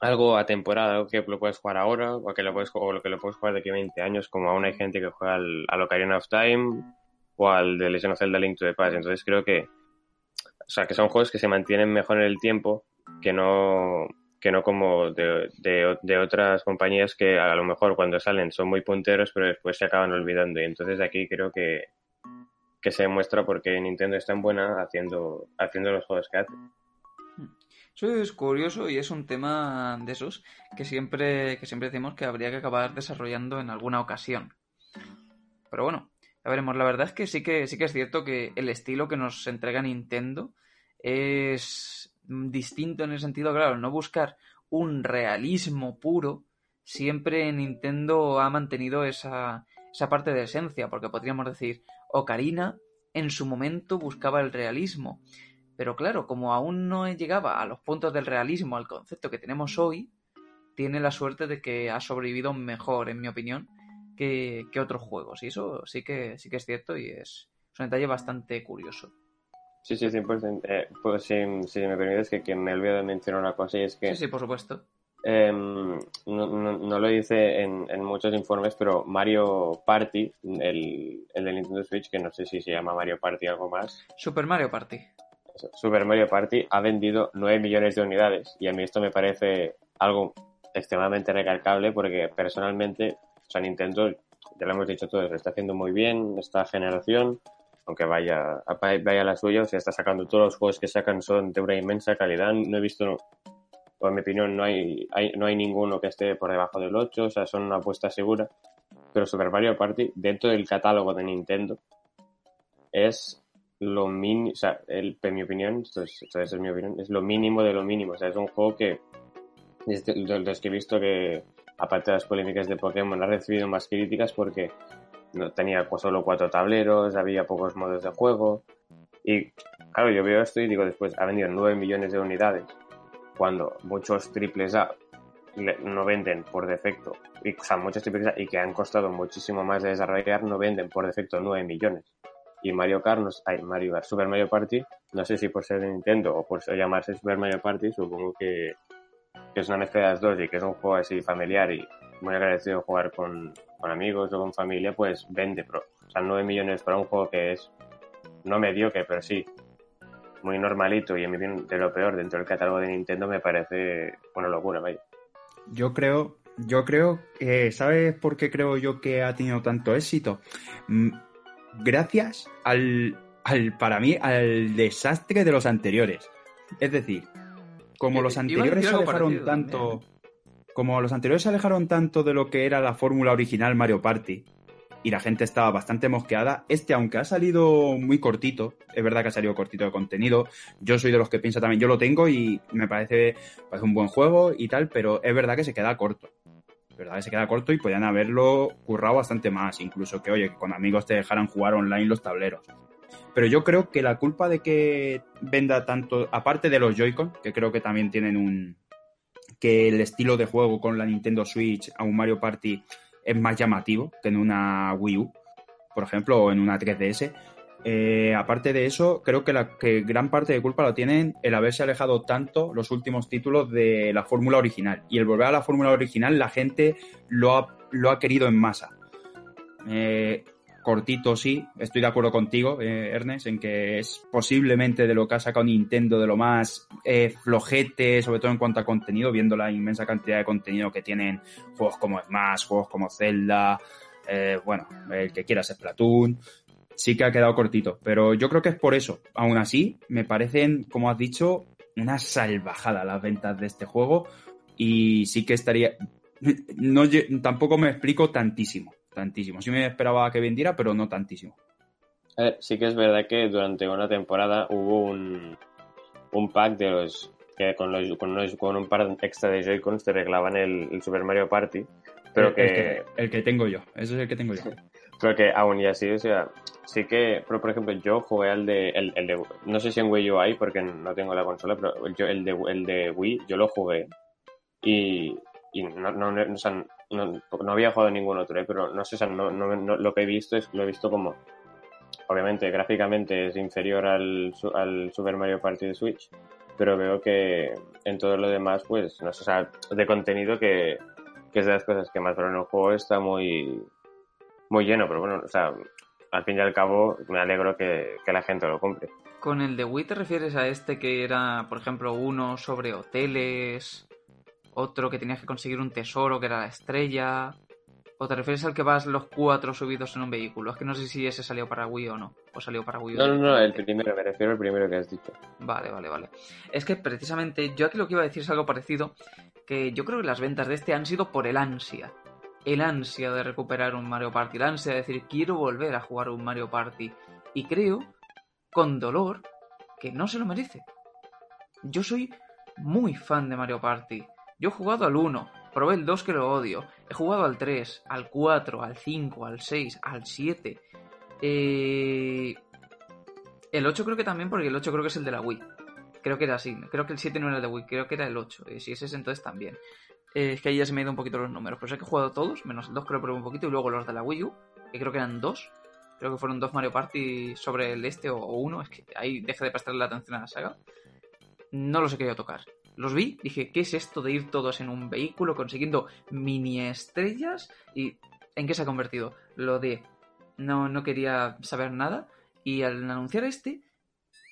algo atemporal, algo que lo puedes jugar ahora o, que lo puedes, o lo que lo puedes jugar de aquí a 20 años, como aún hay gente que juega al, al Ocarina of Time o al de Legend of Zelda Link to the Past. Entonces creo que, o sea, que son juegos que se mantienen mejor en el tiempo, que no, que no como de, de, otras compañías que a lo mejor cuando salen son muy punteros, pero después se acaban olvidando. Y entonces aquí creo que, que se demuestra porque Nintendo es tan buena haciendo, haciendo los juegos que hace. Eso es curioso y es un tema de esos que siempre, que siempre decimos que habría que acabar desarrollando en alguna ocasión. Pero bueno, ya veremos. La verdad es que sí que sí que es cierto que el estilo que nos entrega Nintendo es distinto en el sentido, claro, no buscar un realismo puro, siempre Nintendo ha mantenido esa, esa parte de esencia, porque podríamos decir, Ocarina en su momento buscaba el realismo, pero claro, como aún no llegaba a los puntos del realismo, al concepto que tenemos hoy, tiene la suerte de que ha sobrevivido mejor, en mi opinión, que, que otros juegos. Y eso sí que, sí que es cierto y es un detalle bastante curioso. Sí, sí, 100%. Eh, pues si, si, me permites que, que, me olvido de mencionar una cosa y es que... Sí, sí, por supuesto. Eh, no, no, lo dice en, en, muchos informes, pero Mario Party, el, el de Nintendo Switch, que no sé si se llama Mario Party o algo más. Super Mario Party. Super Mario Party ha vendido 9 millones de unidades y a mí esto me parece algo extremadamente recalcable porque personalmente, o sea, Nintendo, ya lo hemos dicho todos, lo está haciendo muy bien esta generación aunque vaya, vaya la suya, o sea, está sacando todos los juegos que sacan son de una inmensa calidad. No he visto, en mi opinión, no hay, no hay ninguno que esté por debajo del 8, o sea, son una apuesta segura. Pero Super Mario Party, dentro del catálogo de Nintendo, es lo mínimo, o sea, el, en mi opinión, esto es, es mi opinión, es lo mínimo de lo mínimo. O sea, es un juego que, desde los que he visto que, aparte de las polémicas de Pokémon, ha recibido más críticas porque no tenía pues, solo cuatro tableros, había pocos modos de juego. Y claro, yo veo esto y digo, después ha vendido 9 millones de unidades, cuando muchos triples A no venden por defecto, y, o sea, muchos triples A y que han costado muchísimo más de desarrollar, no venden por defecto 9 millones. Y Mario Kart, no, hay Mario Kart, Super Mario Party, no sé si por ser de Nintendo o por llamarse Super Mario Party, supongo que, que es una mezcla de las dos y que es un juego así familiar y muy agradecido jugar con, con amigos o con familia, pues vende. Pero, o sea, 9 millones para un juego que es no mediocre, pero sí muy normalito y en mi opinión de lo peor dentro del catálogo de Nintendo me parece una locura, vaya. Yo creo, yo creo que, ¿sabes por qué creo yo que ha tenido tanto éxito? Mm, gracias al, al, para mí, al desastre de los anteriores. Es decir, como los anteriores se alejaron tanto, como los anteriores se alejaron tanto de lo que era la fórmula original Mario Party y la gente estaba bastante mosqueada, este aunque ha salido muy cortito, es verdad que ha salido cortito de contenido, yo soy de los que piensa también, yo lo tengo y me parece, parece un buen juego y tal, pero es verdad que se queda corto. Es verdad que se queda corto y podían haberlo currado bastante más, incluso que, oye, que con amigos te dejaran jugar online los tableros. Pero yo creo que la culpa de que venda tanto, aparte de los Joy-Con, que creo que también tienen un. Que el estilo de juego con la Nintendo Switch a un Mario Party es más llamativo que en una Wii U, por ejemplo, o en una 3DS. Eh, aparte de eso, creo que, la, que gran parte de culpa lo tienen el haberse alejado tanto los últimos títulos de la fórmula original. Y el volver a la fórmula original, la gente lo ha, lo ha querido en masa. Eh, cortito, sí, estoy de acuerdo contigo, eh, Ernest, en que es posiblemente de lo que ha sacado Nintendo, de lo más eh, flojete, sobre todo en cuanto a contenido, viendo la inmensa cantidad de contenido que tienen juegos como Smash, juegos como Zelda, eh, bueno, el que quieras Splatoon, sí que ha quedado cortito, pero yo creo que es por eso. Aún así, me parecen, como has dicho, una salvajada las ventas de este juego y sí que estaría... No, tampoco me explico tantísimo tantísimo. Sí me esperaba que vendiera, pero no tantísimo. A ver, sí que es verdad que durante una temporada hubo un, un pack de los que con, los, con, los, con un par extra de Joy-Cons te reglaban el, el, Super Mario Party. Pero el, que, el que, el que. tengo yo, ese es el que tengo yo. pero que aún y así, o sea, sí que, pero por ejemplo, yo jugué al de, el, el de, no sé si en Wii U hay porque no tengo la consola, pero yo el de, el de Wii, yo lo jugué y, y no, no, no, o sea, no, no, había jugado ningún otro, ¿eh? pero no sé, o no, no, lo que he visto es lo he visto como, obviamente, gráficamente es inferior al, al Super Mario Party de Switch, pero veo que en todo lo demás, pues, no sé, o sea, de contenido que, que es de las cosas que más, pero el juego está muy, muy lleno, pero bueno, o sea, al fin y al cabo me alegro que, que la gente lo compre. ¿Con el de Wii te refieres a este que era, por ejemplo, uno sobre hoteles? Otro que tenías que conseguir un tesoro que era la estrella. ¿O te refieres al que vas los cuatro subidos en un vehículo? Es que no sé si ese salió para Wii o no. O salió para Wii No, no, no, el primero, me refiero al primero que has dicho. Vale, vale, vale. Es que precisamente yo aquí lo que iba a decir es algo parecido. Que yo creo que las ventas de este han sido por el ansia. El ansia de recuperar un Mario Party. El ansia de decir, quiero volver a jugar un Mario Party. Y creo, con dolor, que no se lo merece. Yo soy muy fan de Mario Party. Yo he jugado al 1, probé el 2 que lo odio, he jugado al 3, al 4, al 5, al 6, al 7. Eh... El 8 creo que también, porque el 8 creo que es el de la Wii. Creo que era así, creo que el 7 no era el de Wii, creo que era el 8. Eh, si es ese, entonces también. Eh, es que ahí ya se me han ido un poquito los números, pero sé que he jugado todos, menos el 2 que lo probé un poquito, y luego los de la Wii U, que creo que eran 2. Creo que fueron dos Mario Party sobre el este o, uno, es que ahí deje de prestarle la atención a la saga. No los he querido tocar los vi, dije, ¿qué es esto de ir todos en un vehículo consiguiendo mini estrellas? ¿Y en qué se ha convertido? Lo de no, no quería saber nada y al anunciar este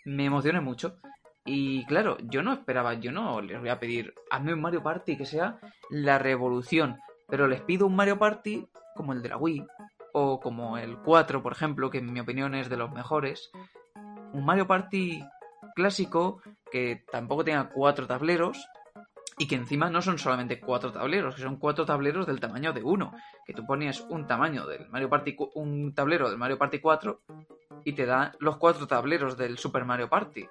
me emocioné mucho. Y claro, yo no esperaba, yo no les voy a pedir, hazme un Mario Party que sea la revolución, pero les pido un Mario Party como el de la Wii, o como el 4, por ejemplo, que en mi opinión es de los mejores. Un Mario Party clásico que tampoco tenga cuatro tableros y que encima no son solamente cuatro tableros, que son cuatro tableros del tamaño de uno. Que tú pones un tamaño del Mario Party, un tablero del Mario Party 4 y te da los cuatro tableros del Super Mario Party.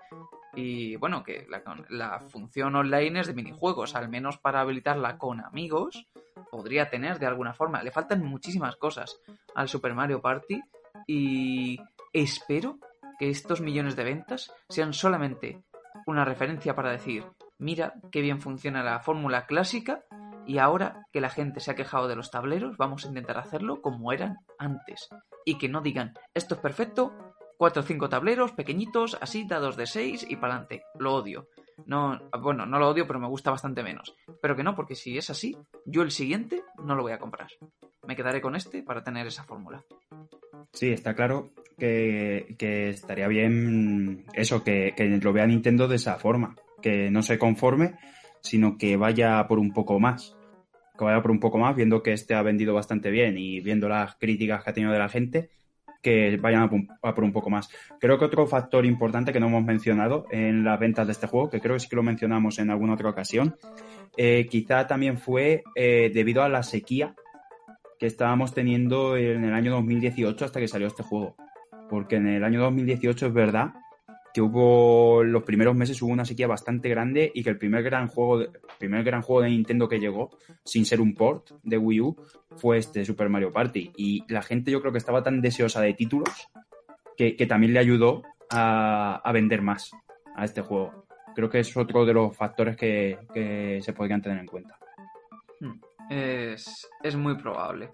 Y bueno, que la, la función online es de minijuegos, al menos para habilitarla con amigos, podría tener de alguna forma. Le faltan muchísimas cosas al Super Mario Party y espero que estos millones de ventas sean solamente una referencia para decir, mira qué bien funciona la fórmula clásica y ahora que la gente se ha quejado de los tableros, vamos a intentar hacerlo como eran antes. Y que no digan, esto es perfecto, cuatro o cinco tableros pequeñitos, así, dados de seis y para adelante. Lo odio. No, bueno, no lo odio, pero me gusta bastante menos. Pero que no, porque si es así, yo el siguiente no lo voy a comprar. Me quedaré con este para tener esa fórmula. Sí, está claro que, estaría bien eso, que, lo vea Nintendo de esa forma, que no se conforme, sino que vaya por un poco más. Que vaya por un poco más, viendo que este ha vendido bastante bien y viendo las críticas que ha tenido de la gente, que vayan a, a, por un poco más. Creo que otro factor importante que no hemos mencionado en las ventas de este juego, que creo que sí que lo mencionamos en alguna otra ocasión, eh, quizá también fue eh, debido a la sequía que estábamos teniendo en el año 2018 hasta que salió este juego. Porque en el año 2018 es verdad que hubo los primeros meses hubo una sequía bastante grande y que el primer gran juego de, primer gran juego de Nintendo que llegó sin ser un port de Wii U fue este Super Mario Party y la gente yo creo que estaba tan deseosa de títulos que, también le ayudó a, vender más a este juego. Creo que es otro de los factores que, se podrían tener en cuenta. Hmm. Es, es, muy probable.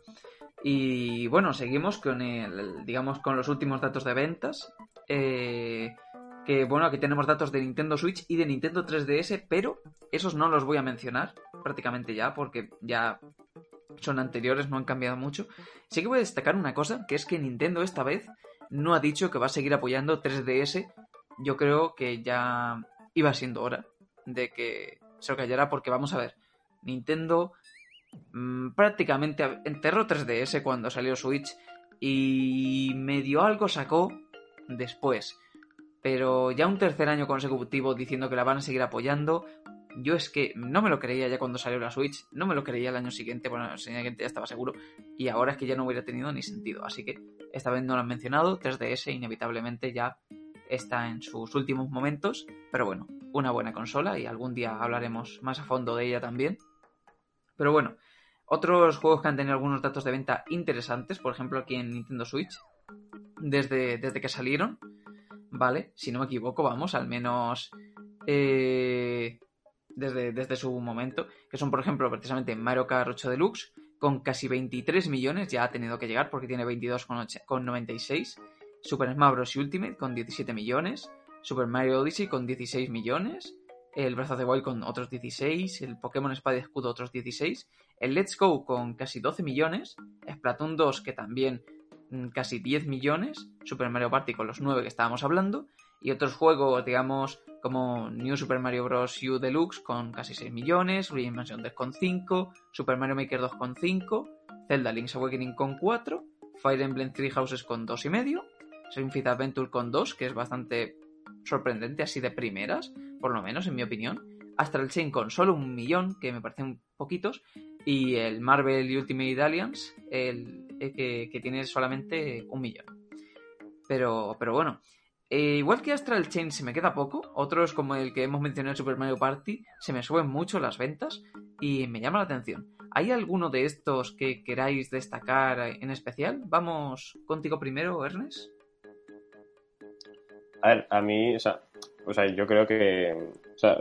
Y bueno, seguimos con el, digamos, con los últimos datos de ventas. Eh, que bueno, aquí tenemos datos de Nintendo Switch y de Nintendo 3DS, pero esos no los voy a mencionar prácticamente ya, porque ya son anteriores, no han cambiado mucho. Sí que voy a destacar una cosa, que es que Nintendo esta vez no ha dicho que va a seguir apoyando 3DS. Yo creo que ya iba siendo hora de que se lo callara, porque vamos a ver, Nintendo mmm, prácticamente enterró 3DS cuando salió Switch y medio algo sacó después pero ya un tercer año consecutivo diciendo que la van a seguir apoyando, yo es que no me lo creía ya cuando salió la Switch, no me lo creía el año siguiente, bueno, el año siguiente ya estaba seguro, y ahora es que ya no hubiera tenido ni sentido, así que esta vez no lo han mencionado, 3DS inevitablemente ya está en sus últimos momentos, pero bueno, una buena consola y algún día hablaremos más a fondo de ella también. Pero bueno, otros juegos que han tenido algunos datos de venta interesantes, por ejemplo aquí en Nintendo Switch, desde, desde que salieron, ¿vale? Si no me equivoco, vamos, al menos eh, desde, desde su momento, que son, por ejemplo, precisamente Mario Kart 8 Deluxe, con casi 23 millones, ya ha tenido que llegar porque tiene 22,96, Super Smash Bros. Ultimate con 17 millones, Super Mario Odyssey con 16 millones, el Breath of the Wild con otros 16, el Pokémon Espada y Escudo otros 16, el Let's Go con casi 12 millones, Splatoon 2 que también Mm, casi 10 millones, Super Mario Party con los 9 que estábamos hablando, y otros juegos, digamos, como New Super Mario Bros. U Deluxe con casi 6 millones, Luigi Mansion 3 con 5, Super Mario Maker 2 con 5, Zelda Link's Awakening con 4, Fire Emblem Three Houses con 2,5, Ring Fit Adventure con 2, que es bastante sorprendente así de primeras, por lo menos en mi opinión, Astral Chain con solo un millón, que me parecen poquitos, y el Marvel Ultimate Alliance, el, que, tiene solamente un millón. Pero, pero bueno, eh, igual que Astral Chain se me queda poco, otros como el que hemos mencionado en Super Mario Party, se me suben mucho las ventas y me llama la atención. ¿Hay alguno de estos que queráis destacar en especial? Vamos contigo primero, Ernest. A ver, a mí, o sea, o sea yo creo que, o sea,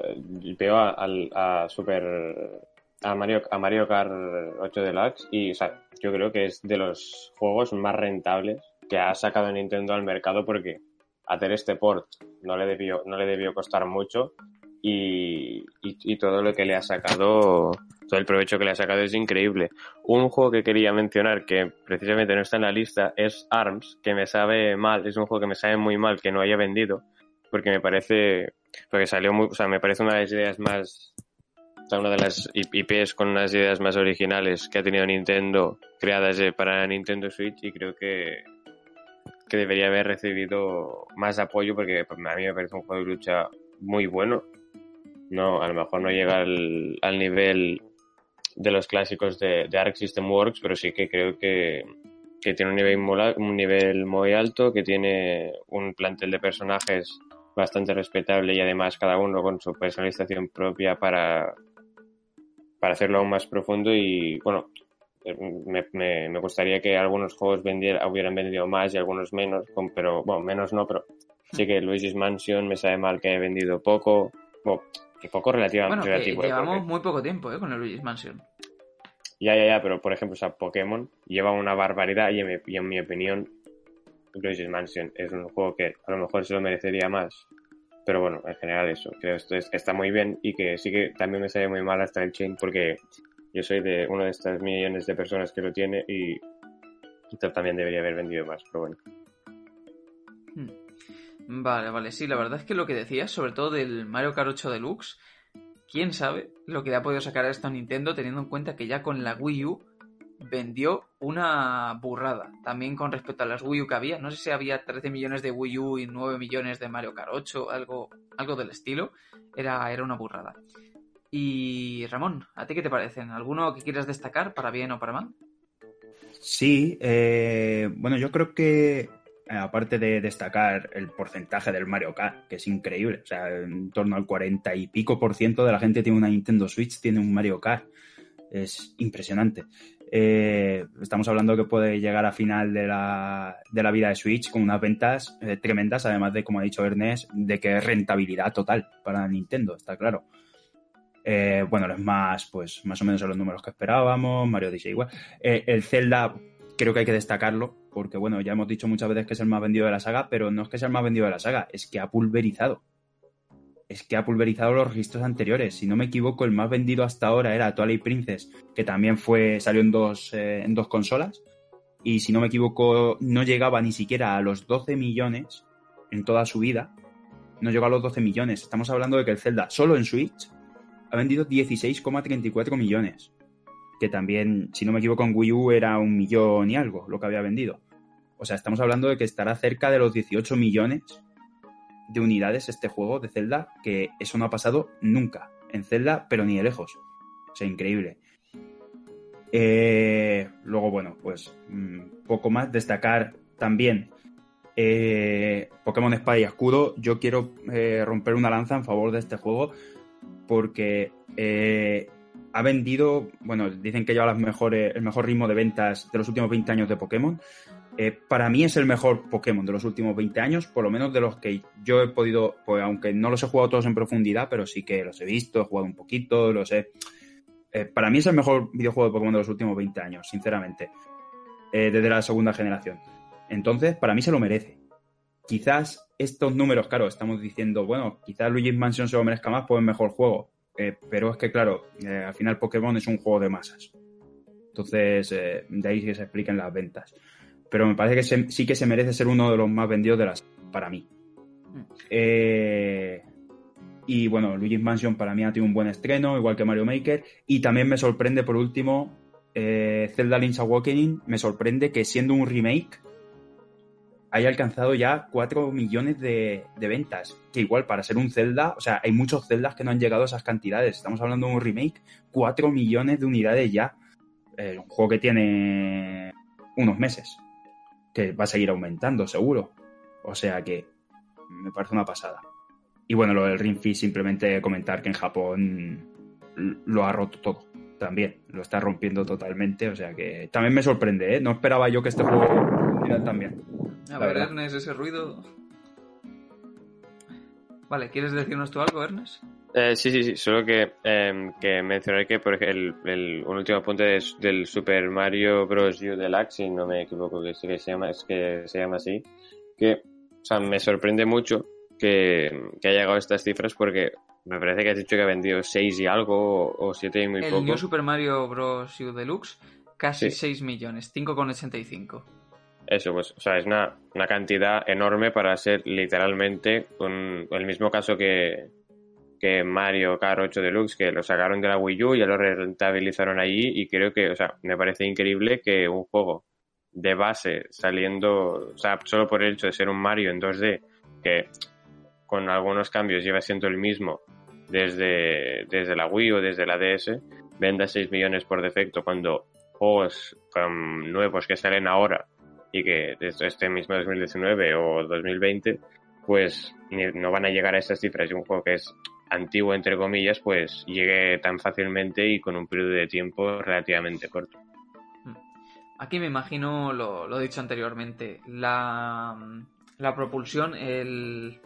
veo a Super a Mario, a Mario Kart 8 Deluxe y o sea, yo creo que es de los juegos más rentables que ha sacado Nintendo al mercado porque hacer este port no le debió, no le debió costar mucho y, todo lo que le ha sacado, todo el provecho que le ha sacado es increíble. Un juego que quería mencionar que precisamente no está en la lista es ARMS, que me sabe mal, es un juego que me sabe muy mal que no haya vendido porque me parece, porque salió muy, o sea, me parece una de las ideas más una de las IPs con unas ideas más originales que ha tenido Nintendo creadas para Nintendo Switch y creo que, que debería haber recibido más apoyo porque pues, a mí me parece un juego de lucha muy bueno. No, a lo mejor no llega al, al nivel de los clásicos de, de, System Works, pero sí que creo que, que tiene un nivel, un nivel muy alto, que tiene un plantel de personajes bastante respetable y además cada uno con su personalización propia para, para hacerlo aún más profundo y bueno, me, me, gustaría que algunos juegos vendiera, hubieran vendido más y algunos menos, pero bueno, menos no, pero sí que Luigi's Mansion me sabe mal que haya vendido poco, bueno, poco relativamente bueno, relativo. ¿eh? llevamos muy poco tiempo ¿eh? con el Luigi's Mansion. Ya, ya, ya, pero por ejemplo, o sea, Pokémon lleva una barbaridad y en mi, y en mi opinión Luigi's Mansion es un juego que a lo mejor se lo merecería más pero bueno, en general eso, creo que esto está muy bien y que sí que también me sale muy mal hasta el chain porque yo soy de uno de estas millones de personas que lo tiene y también debería haber vendido más, pero bueno. Hmm. Vale, vale, sí, la verdad es que lo que decías, sobre todo del Mario Kart 8 Deluxe, quién sabe lo que ha podido sacar a esto a Nintendo teniendo en cuenta que ya con la Wii U vendió una burrada. También con respecto a las Wii U que había. No sé si había 13 millones de Wii U y 9 millones de Mario Kart 8, algo, algo del estilo. Era, era una burrada. Y Ramón, ¿a ti qué te parecen? ¿Alguno que quieras destacar para bien o para mal? Sí, eh, bueno, yo creo que aparte de destacar el porcentaje del Mario Kart, que es increíble, o sea, en torno al 40 y pico por ciento de la gente tiene una Nintendo Switch, tiene un Mario Kart, es impresionante. eh, estamos hablando que puede llegar a final de la, de la vida de Switch con unas ventas eh, tremendas, además de, como ha dicho Ernest, de que es rentabilidad total para Nintendo, está claro. Eh, bueno, los más, pues más o menos son los números que esperábamos, Mario Odyssey igual. el Zelda creo que hay que destacarlo, porque bueno, ya hemos dicho muchas veces que es el más vendido de la saga, pero no es que sea el más vendido de la saga, es que ha pulverizado es que ha pulverizado los registros anteriores. Si no me equivoco, el más vendido hasta ahora era Twilight Princess, que también fue salió en dos, eh, en dos consolas. Y si no me equivoco, no llegaba ni siquiera a los 12 millones en toda su vida. No llegó a los 12 millones. Estamos hablando de que el Zelda, solo en Switch, ha vendido 16,34 millones. Que también, si no me equivoco, en Wii U era un millón y algo lo que había vendido. O sea, estamos hablando de que estará cerca de los 18 millones de unidades este juego de Zelda, que eso no ha pasado nunca en Zelda, pero ni de lejos. O sea, increíble. Eh, luego, bueno, pues mm, poco más. Destacar también eh, Pokémon Espada y Escudo. Yo quiero eh, romper una lanza en favor de este juego porque ha vendido, bueno, dicen que lleva las mejores, el mejor ritmo de ventas de los últimos 20 años de Pokémon. Eh, para mí es el mejor Pokémon de los últimos 20 años, por lo menos de los que yo he podido, pues aunque no los he jugado todos en profundidad, pero sí que los he visto, he jugado un poquito, los he... Eh, para mí es el mejor videojuego de Pokémon de los últimos 20 años, sinceramente, eh, desde la segunda generación. Entonces, para mí se lo merece. Quizás estos números, claro, estamos diciendo, bueno, quizás Luigi's Mansion se lo merezca más por el mejor juego, pero es que, claro, al final Pokémon es un juego de masas. Entonces, de ahí que se expliquen las ventas pero me parece que sí que se merece ser uno de los más vendidos de las para mí. Mm. Eh, y bueno, Luigi's Mansion para mí ha tenido un buen estreno, igual que Mario Maker. Y también me sorprende, por último, eh, Zelda Link's Awakening. Me sorprende que siendo un remake haya alcanzado ya 4 millones de, ventas. Que igual para ser un Zelda, o sea, hay muchos Zeldas que no han llegado a esas cantidades. Estamos hablando de un remake, 4 millones de unidades ya. Eh, un juego que tiene unos meses que va a seguir aumentando, seguro. O sea que me parece una pasada. Y bueno, lo del Ring Fit, simplemente comentar que en Japón lo ha roto todo. También, lo está rompiendo totalmente. O sea que también me sorprende, ¿eh? No esperaba yo que este juego también. A ver, Ernest, ese ruido. Vale, ¿quieres decirnos tú algo, Ernest? Eh, sí, sí, sí, solo que, eh, que mencionar que por ejemplo, el, un último apunte del Super Mario Bros. U Deluxe, si no me equivoco que, que se llama, es que se llama así, que o sea, me sorprende mucho que, que haya llegado a estas cifras porque me parece que has dicho que ha vendido 6 y algo o 7 y muy poco. El New Super Mario Bros. U Deluxe, casi 6 millones, 5,85. Eso, pues, o sea, es una, una cantidad enorme para ser literalmente con el mismo caso que, que Mario Kart 8 Deluxe, que lo sacaron de la Wii U, ya lo rentabilizaron allí y creo que, o sea, me parece increíble que un juego de base saliendo, o sea, solo por el hecho de ser un Mario en 2D, que con algunos cambios lleva siendo el mismo desde, desde la Wii o desde la DS, venda 6 millones por defecto cuando juegos nuevos que salen ahora y que este mismo 2019 o 2020, pues no van a llegar a esas cifras. Y un juego que es antiguo, entre comillas, pues llegue tan fácilmente y con un periodo de tiempo relativamente corto. Hmm. Aquí me imagino, lo, lo dicho anteriormente, la, la propulsión, el...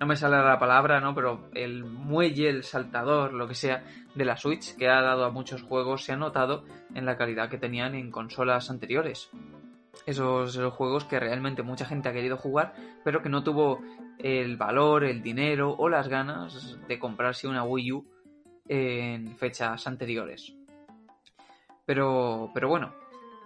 No me sale la palabra, ¿no? Pero el muelle, el saltador, lo que sea, de la Switch, que ha dado a muchos juegos, se ha notado en la calidad que tenían en consolas anteriores esos, juegos que realmente mucha gente ha querido jugar, pero que no tuvo el valor, el dinero o las ganas de comprarse una Wii U en fechas anteriores. Pero, pero bueno,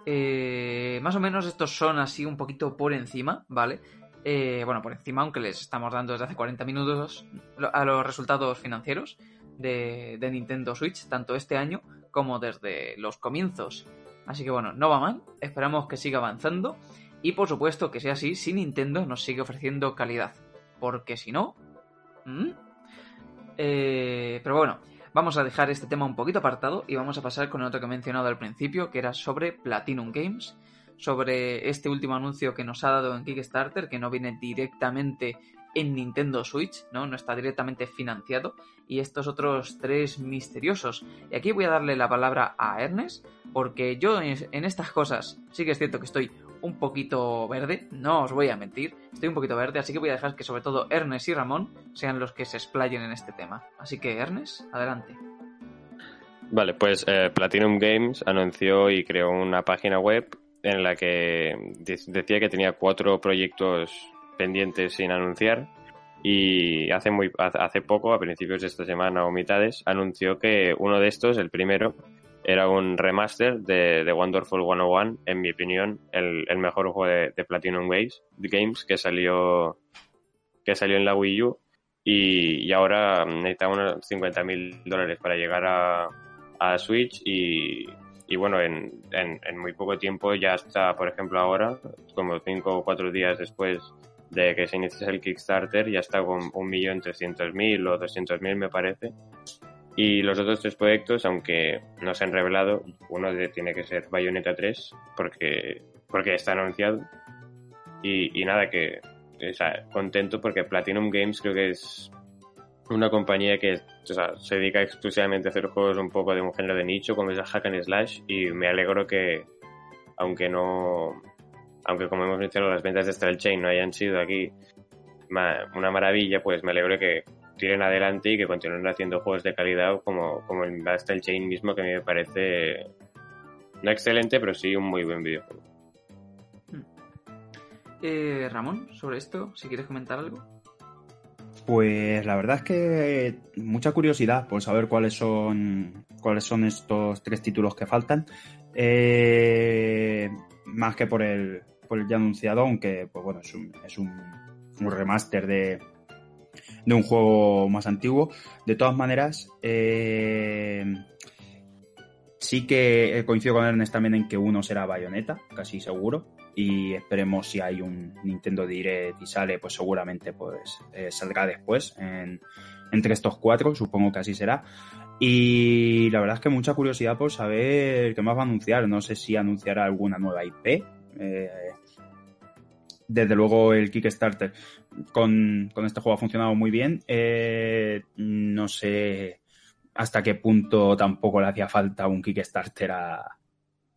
eh, más o menos estos son así un poquito por encima, ¿vale? Eh, bueno, por encima, aunque les estamos dando desde hace 40 minutos a los resultados financieros de, de Nintendo Switch, tanto este año como desde los comienzos Así que bueno, no va mal, esperamos que siga avanzando y por supuesto que sea así si Nintendo nos sigue ofreciendo calidad. Porque si no... Eh, pero bueno, vamos a dejar este tema un poquito apartado y vamos a pasar con otro que he mencionado al principio, que era sobre Platinum Games, sobre este último anuncio que nos ha dado en Kickstarter, que no viene directamente en Nintendo Switch, ¿no? No está directamente financiado. Y estos otros tres misteriosos. Y aquí voy a darle la palabra a Ernest, porque yo en estas cosas sí que es cierto que estoy un poquito verde, no os voy a mentir, estoy un poquito verde, así que voy a dejar que sobre todo Ernest y Ramón sean los que se explayen en este tema. Así que Ernest, adelante. Vale, pues eh, Platinum Games anunció y creó una página web en la que decía que tenía cuatro proyectos pendientes sin anunciar. Y hace muy hace poco, a principios de esta semana o mitades, anunció que uno de estos, el primero, era un remaster de, de Wonderful 101, en mi opinión, el, el mejor juego de, Platinum Games, Games que salió que salió en la Wii U. Y, y ahora necesita unos 50.000 dólares para llegar a, a Switch y, y bueno, en, en, en, muy poco tiempo ya está, por ejemplo, ahora, como 5 o 4 días después de que se inicie el Kickstarter, ya está con 1.300.000 o 200.000 me parece. Y los otros tres proyectos, aunque no se han revelado, uno tiene que ser Bayonetta 3, porque, porque está anunciado. Y, y nada, que o sea, contento porque Platinum Games creo que es una compañía que o sea, se dedica exclusivamente a hacer juegos un poco de un género de nicho, como es el Hack and Slash, y me alegro que, aunque no, aunque como hemos mencionado, las ventas de Astral Chain no hayan sido aquí una maravilla, pues me alegro que tiren adelante y que continúen haciendo juegos de calidad como, como el Astral Chain mismo, que a mí me parece no excelente, pero sí un muy buen videojuego. Hmm. Eh, Ramón, sobre esto, si quieres comentar algo. Pues la verdad es que mucha curiosidad por saber cuáles son cuáles son estos tres títulos que faltan. Eh, más que por el, por el ya anunciado, aunque pues bueno, es un, es un, un remaster de, de un juego más antiguo. De todas maneras, eh, sí que coincido con Ernest también en que uno será Bayonetta, casi seguro. Y esperemos si hay un Nintendo Direct y sale, pues seguramente pues eh, saldrá después en, entre estos cuatro, supongo que así será. Y la verdad es que mucha curiosidad por saber qué más va a anunciar. No sé si anunciará alguna nueva IP. Eh, desde luego el Kickstarter con, este juego ha funcionado muy bien. Eh, no sé hasta qué punto tampoco le hacía falta un Kickstarter a,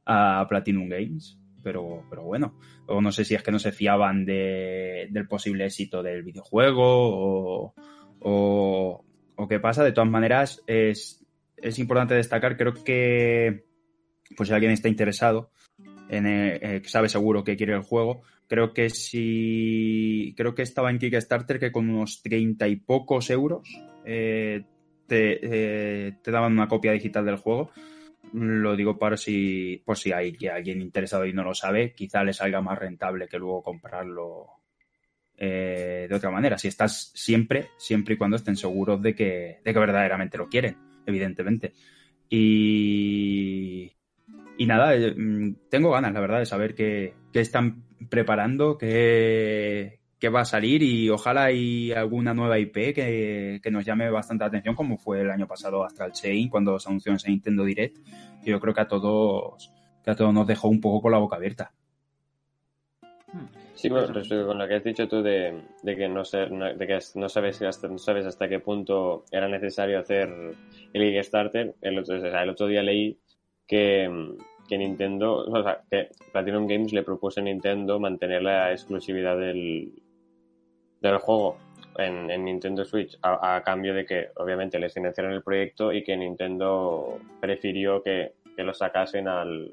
a Platinum Games, pero, pero bueno. O no sé si es que no se fiaban de, del posible éxito del videojuego o, o, o, qué pasa. De todas maneras, es, es importante destacar, creo que, pues si alguien está interesado, eh, que sabe seguro que quiere el juego. Creo que si. Creo que estaba en Kickstarter que con unos treinta y pocos euros eh, te, eh, te, daban una copia digital del juego. Lo digo para si, por si hay alguien interesado y no lo sabe, quizá le salga más rentable que luego comprarlo de otra manera. Si estás siempre, siempre y cuando estén seguros de que, de que verdaderamente lo quieren, evidentemente. Y, y nada, eh, mm, tengo ganas, la verdad, de saber qué, qué están preparando, qué, qué, va a salir y ojalá hay alguna nueva IP que, que, nos llame bastante la atención, como fue el año pasado Astral Chain, cuando se anunció en ese Nintendo Direct, que yo creo que a todos, que a todos nos dejó un poco con la boca abierta. Sí, bueno, respecto con lo que has dicho tú de, de que, no, sé, de que no, sabes hasta, no sabes hasta qué punto era necesario hacer el Kickstarter, el el otro día leí que, que Nintendo, o sea, que Platinum Games le propuso a Nintendo mantener la exclusividad del, del juego en, en Nintendo Switch a, cambio de que obviamente les financiaran el proyecto y que Nintendo prefirió que, que lo sacasen al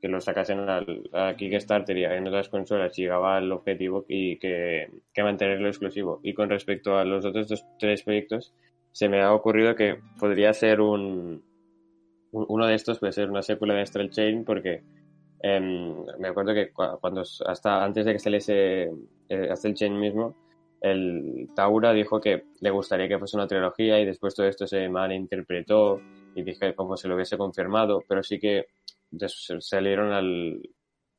que lo sacasen al, a Kickstarter y en otras consolas llegaba al objetivo y que, que mantenerlo exclusivo. Y con respecto a los otros dos, tres proyectos, se me ha ocurrido que podría ser un, uno de estos puede ser una secuela de Astral Chain porque eh, me acuerdo que cuando hasta antes de que saliese eh, Astral Chain mismo el Taura dijo que le gustaría que fuese una trilogía y después todo esto se malinterpretó y dije como se lo hubiese confirmado pero sí que salieron al,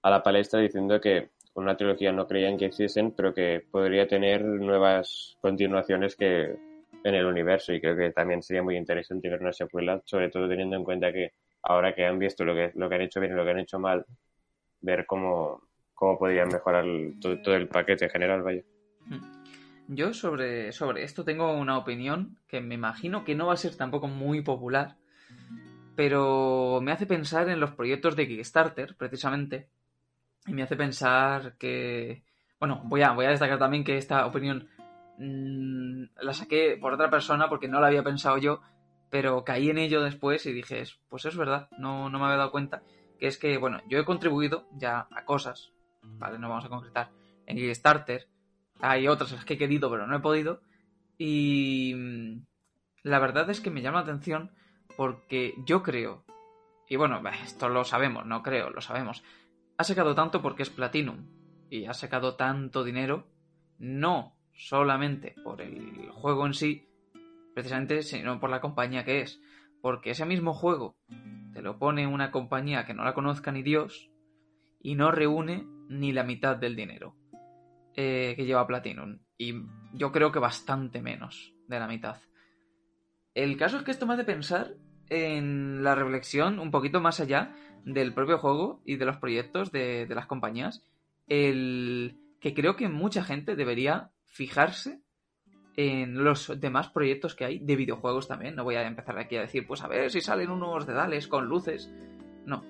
a la palestra diciendo que una trilogía no creían que hiciesen pero que podría tener nuevas continuaciones que en el universo y creo que también sería muy interesante ver una secuela, sobre todo teniendo en cuenta que ahora que han visto lo que, lo que han hecho bien y lo que han hecho mal, ver cómo, cómo podrían mejorar todo, el paquete en general, vaya. Hmm. Yo sobre, sobre esto tengo una opinión que me imagino que no va a ser tampoco muy popular, pero me hace pensar en los proyectos de Kickstarter, precisamente, y me hace pensar que... Bueno, voy a, voy a destacar también que esta opinión mmm, la saqué por otra persona porque no la había pensado yo, pero caí en ello después y dije, pues es verdad, no, no me había dado cuenta, que es que, bueno, yo he contribuido ya a cosas, ¿vale? No vamos a concretar, en Kickstarter, hay otras las que he querido pero no he podido, y mm, la verdad es que me llama la atención porque yo creo, y bueno, esto lo sabemos, no creo, lo sabemos, ha sacado tanto porque es Platinum, y ha sacado tanto dinero, no solamente por el juego en sí, precisamente, sino por la compañía que es. Porque ese mismo juego te lo pone una compañía que no la conozca ni Dios y no reúne ni la mitad del dinero eh, que lleva Platinum. Y yo creo que bastante menos de la mitad. El caso es que esto me hace pensar en la reflexión un poquito más allá del propio juego y de los proyectos de, de las compañías. El que creo que mucha gente debería fijarse en los demás proyectos que hay de videojuegos también. No voy a empezar aquí a decir, pues a ver si salen unos dedales con luces. No.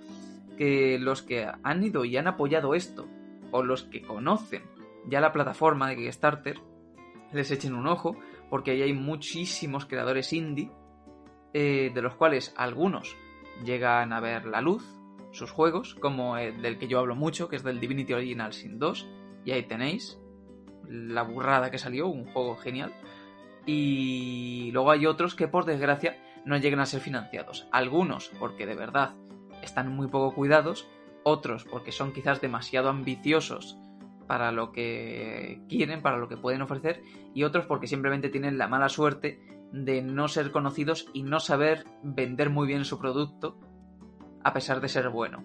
Que los que han ido y han apoyado esto, o los que conocen ya la plataforma de Kickstarter, les echen un ojo, porque ahí hay muchísimos creadores indie, eh, de los cuales algunos llegan a ver la luz, sus juegos, como el del que yo hablo mucho, que es del Divinity Original Sin 2, y ahí tenéis, la burrada que salió, un juego genial. Y luego hay otros que por desgracia no llegan a ser financiados. Algunos porque de verdad están muy poco cuidados, otros porque son quizás demasiado ambiciosos para lo que quieren, para lo que pueden ofrecer, y otros porque simplemente tienen la mala suerte de no ser conocidos y no saber vender muy bien su producto a pesar de ser bueno.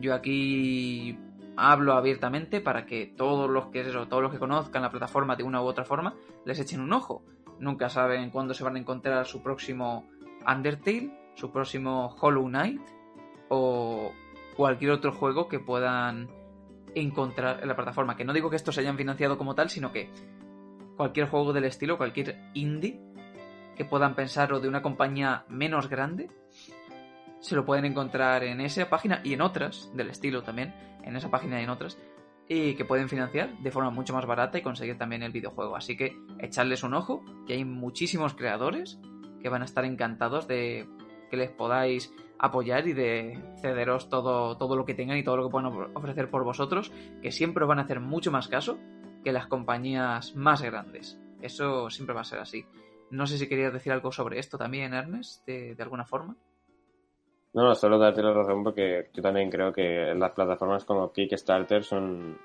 Yo aquí hablo abiertamente para que todos los que todos los que conozcan la plataforma de una u otra forma les echen un ojo. Nunca saben cuándo se van a encontrar su próximo Undertale, su próximo Hollow Knight o cualquier otro juego que puedan encontrar en la plataforma. Que no digo que estos se hayan financiado como tal, sino que cualquier juego del estilo, cualquier indie que puedan pensar o de una compañía menos grande, se lo pueden encontrar en esa página y en otras del estilo también, en esa página y en otras, y que pueden financiar de forma mucho más barata y conseguir también el videojuego. Así que echarles un ojo, que hay muchísimos creadores que van a estar encantados de que les podáis apoyar y de cederos todo, todo lo que tengan y todo lo que puedan ofrecer por vosotros, que siempre van a hacer mucho más caso que las compañías más grandes. Eso siempre va a ser así. No sé si querías decir algo sobre esto también, Ernest, de alguna forma. No, solo darte la razón porque yo también creo que las plataformas como Kickstarter son,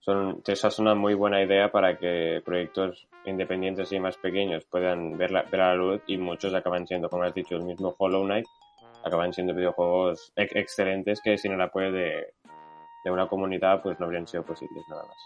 son, esa es una muy buena idea para que proyectos independientes y más pequeños puedan ver la, ver la luz y muchos acaban siendo, como has dicho, el mismo Hollow Knight, acaban siendo videojuegos excelentes que sin el apoyo de, de una comunidad pues no habrían sido posibles nada más.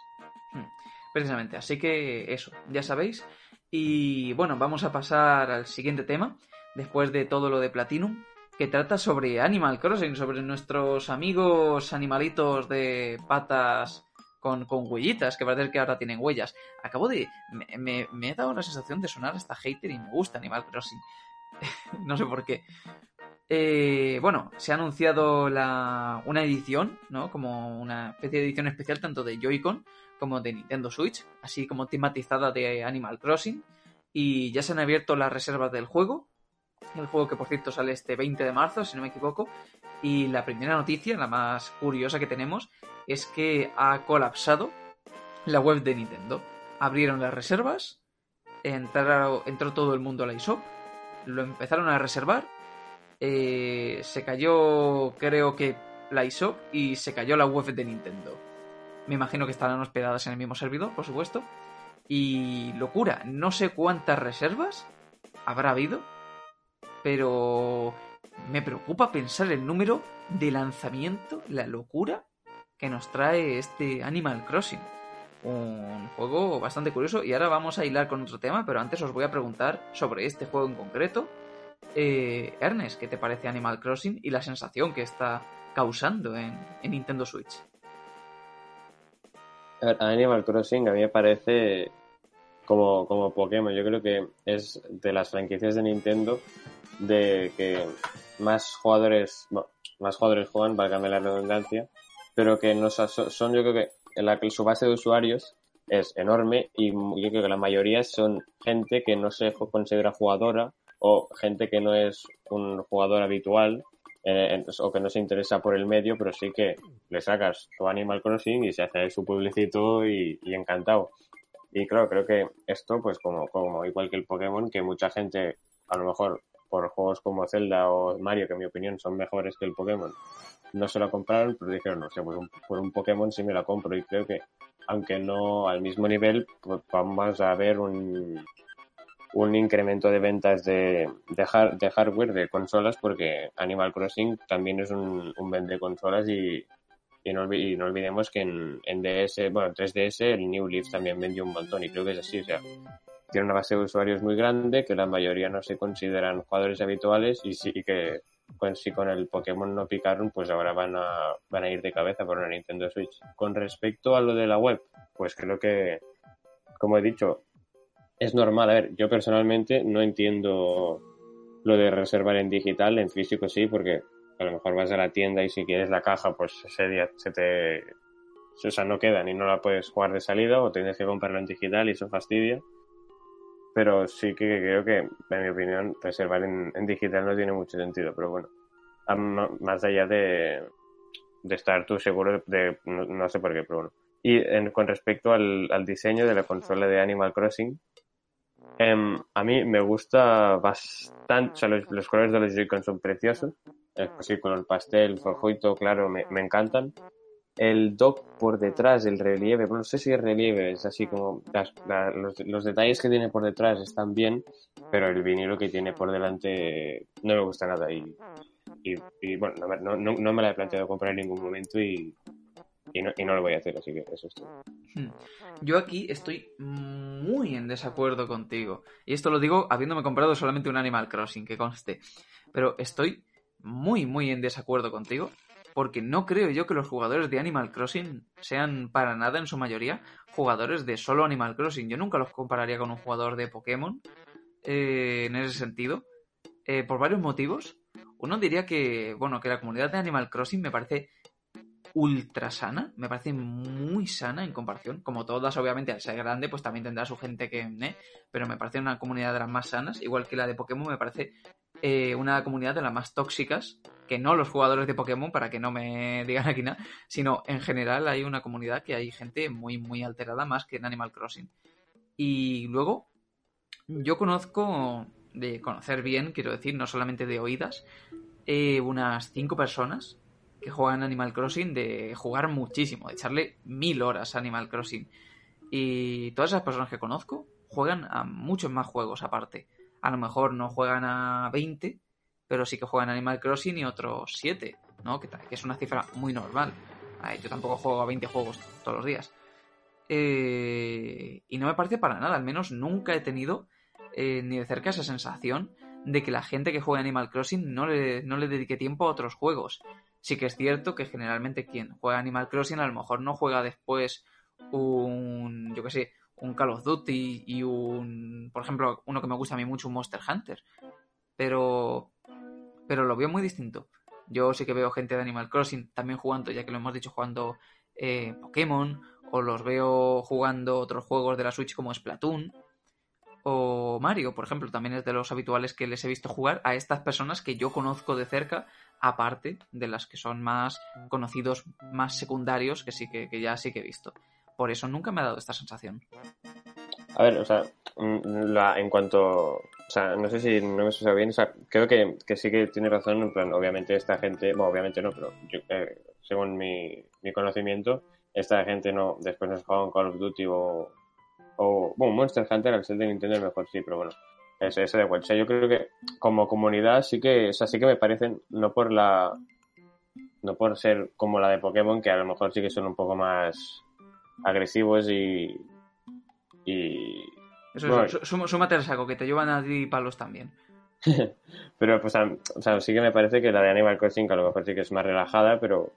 Hmm, precisamente, así que eso, ya sabéis. Y bueno, vamos a pasar al siguiente tema, después de todo lo de Platinum que trata sobre Animal Crossing, sobre nuestros amigos animalitos de patas con, con huellitas, que parece que ahora tienen huellas. Acabo de... Me, he dado la sensación de sonar hasta hater y me gusta Animal Crossing. no sé por qué. Eh, bueno, se ha anunciado la, una edición, ¿no? Como una especie de edición especial tanto de Joy-Con como de Nintendo Switch, así como tematizada de Animal Crossing. Y ya se han abierto las reservas del juego el juego que por cierto sale este 20 de marzo, si no me equivoco. Y la primera noticia, la más curiosa que tenemos, es que ha colapsado la web de Nintendo. Abrieron las reservas, entró todo el mundo a la eShop, lo empezaron a reservar, eh, se cayó creo que la eShop y se cayó la web de Nintendo. Me imagino que estarán hospedadas en el mismo servidor, por supuesto. Y locura, no sé cuántas reservas habrá habido, pero me preocupa pensar el número de lanzamiento, la locura que nos trae este Animal Crossing. Un juego bastante curioso y ahora vamos a hilar con otro tema, pero antes os voy a preguntar sobre este juego en concreto. Eh, Ernest, ¿qué te parece Animal Crossing y la sensación que está causando en, Nintendo Switch? Animal Crossing a mí me parece como, como Pokémon. Yo creo que es de las franquicias de Nintendo de que más jugadores, bueno, más jugadores juegan, valga la redundancia, pero que no son, yo creo que la, su base de usuarios es enorme y yo creo que la mayoría son gente que no se considera jugadora o gente que no es un jugador habitual eh, o que no se interesa por el medio, pero sí que le sacas tu Animal Crossing y se hace su publicito y, encantado. Y claro, creo que esto, pues como, como igual que el Pokémon, que mucha gente, a lo mejor por juegos como Zelda o Mario, que en mi opinión son mejores que el Pokémon, no se lo compraron, pero dijeron, no sé, pues por un Pokémon sí me la compro. Y creo que, aunque no al mismo nivel, pues vamos a ver un, un incremento de ventas de, de, hardware, de consolas, porque Animal Crossing también es un, un vende consolas y, y, no, olvidemos que en, DS, bueno, en 3DS el New Leaf también vendió un montón y creo que es así, o sea, tiene una base de usuarios muy grande, que la mayoría no se consideran jugadores habituales y sí que pues, si con el Pokémon no picaron, pues ahora van a, van a ir de cabeza por una Nintendo Switch. Con respecto a lo de la web, pues creo que, como he dicho, es normal. A ver, yo personalmente no entiendo lo de reservar en digital, en físico sí, porque a lo mejor vas a la tienda y si quieres la caja, pues ese día se te... O sea, no queda ni no la puedes jugar de salida o tienes que comprarlo en digital y eso fastidia. Pero sí que creo que, en mi opinión, reservar en, digital no tiene mucho sentido. Pero bueno, más allá de, estar tú seguro de... no, sé por qué, pero bueno. Y con respecto al, diseño de la consola de Animal Crossing, Em, a mí me gusta bastante, o sea, los, colores de los Joy-Con son preciosos, así el pastel, forjuito, claro, me, encantan. El dock por detrás, el relieve, bueno, no sé si es relieve, es así como los, los, detalles que tiene por detrás están bien, pero el vinilo que tiene por delante no me gusta nada y, y, bueno, no, no, no, me la he planteado comprar en ningún momento y, y no, y no lo voy a hacer, así que eso es todo. Hmm. Yo aquí estoy muy en desacuerdo contigo. Y esto lo digo habiéndome comprado solamente un Animal Crossing, que conste. Pero estoy muy, muy en desacuerdo contigo. Porque no creo yo que los jugadores de Animal Crossing sean para nada en su mayoría jugadores de solo Animal Crossing. Yo nunca los compararía con un jugador de Pokémon eh, en ese sentido. Eh, por varios motivos. Uno diría que, bueno, que la comunidad de Animal Crossing me parece ultra sana, me parece muy sana en comparación. Como todas, obviamente, al ser grande, pues también tendrá su gente que. ¿eh? Pero me parece una comunidad de las más sanas, igual que la de Pokémon, me parece eh, una comunidad de las más tóxicas, que no los jugadores de Pokémon, para que no me digan aquí nada, sino en general hay una comunidad que hay gente muy, muy alterada, más que en Animal Crossing. Y luego, yo conozco, de conocer bien, quiero decir, no solamente de oídas, eh, unas cinco personas que juegan Animal Crossing de jugar muchísimo, de echarle mil horas a Animal Crossing. Y todas esas personas que conozco juegan a muchos más juegos aparte. A lo mejor no juegan a 20, pero sí que juegan Animal Crossing y otros 7, ¿no? Que, es una cifra muy normal. Yo tampoco juego a 20 juegos todos los días. Eh, y no me parece para nada, al menos nunca he tenido eh, ni de cerca esa sensación de que la gente que juega Animal Crossing no le, no le dedique tiempo a otros juegos. Sí que es cierto que generalmente quien juega Animal Crossing a lo mejor no juega después un, yo que sé, un Call of Duty y un, por ejemplo, uno que me gusta a mí mucho, un Monster Hunter. Pero, pero lo veo muy distinto. Yo sí que veo gente de Animal Crossing también jugando, ya que lo hemos dicho, jugando eh, Pokémon, o los veo jugando otros juegos de la Switch como Splatoon, o Mario, por ejemplo, también es de los habituales que les he visto jugar a estas personas que yo conozco de cerca aparte de las que son más conocidos, más secundarios, que sí que, ya sí que he visto. Por eso nunca me ha dado esta sensación. A ver, o sea, mm, en cuanto. O sea, no sé si no me sucede bien, o sea, creo que, sí que tiene razón, en plan, obviamente esta gente, bueno, obviamente no, pero eh, según mi, conocimiento, esta gente no, después no se juega en Call of Duty o, o, bueno, Monster Hunter al ser de Nintendo mejor sí, pero bueno, ese, ese de igual. yo creo que como comunidad sí que, o sea, sí que me parecen, no por la, no por ser como la de Pokémon, que a lo mejor sí que son un poco más agresivos y, y eso, bueno, súmate al saco, que te llevan a ti palos también. pero pues, o sea, sí que me parece que la de Animal Crossing, a lo mejor sí que es más relajada, pero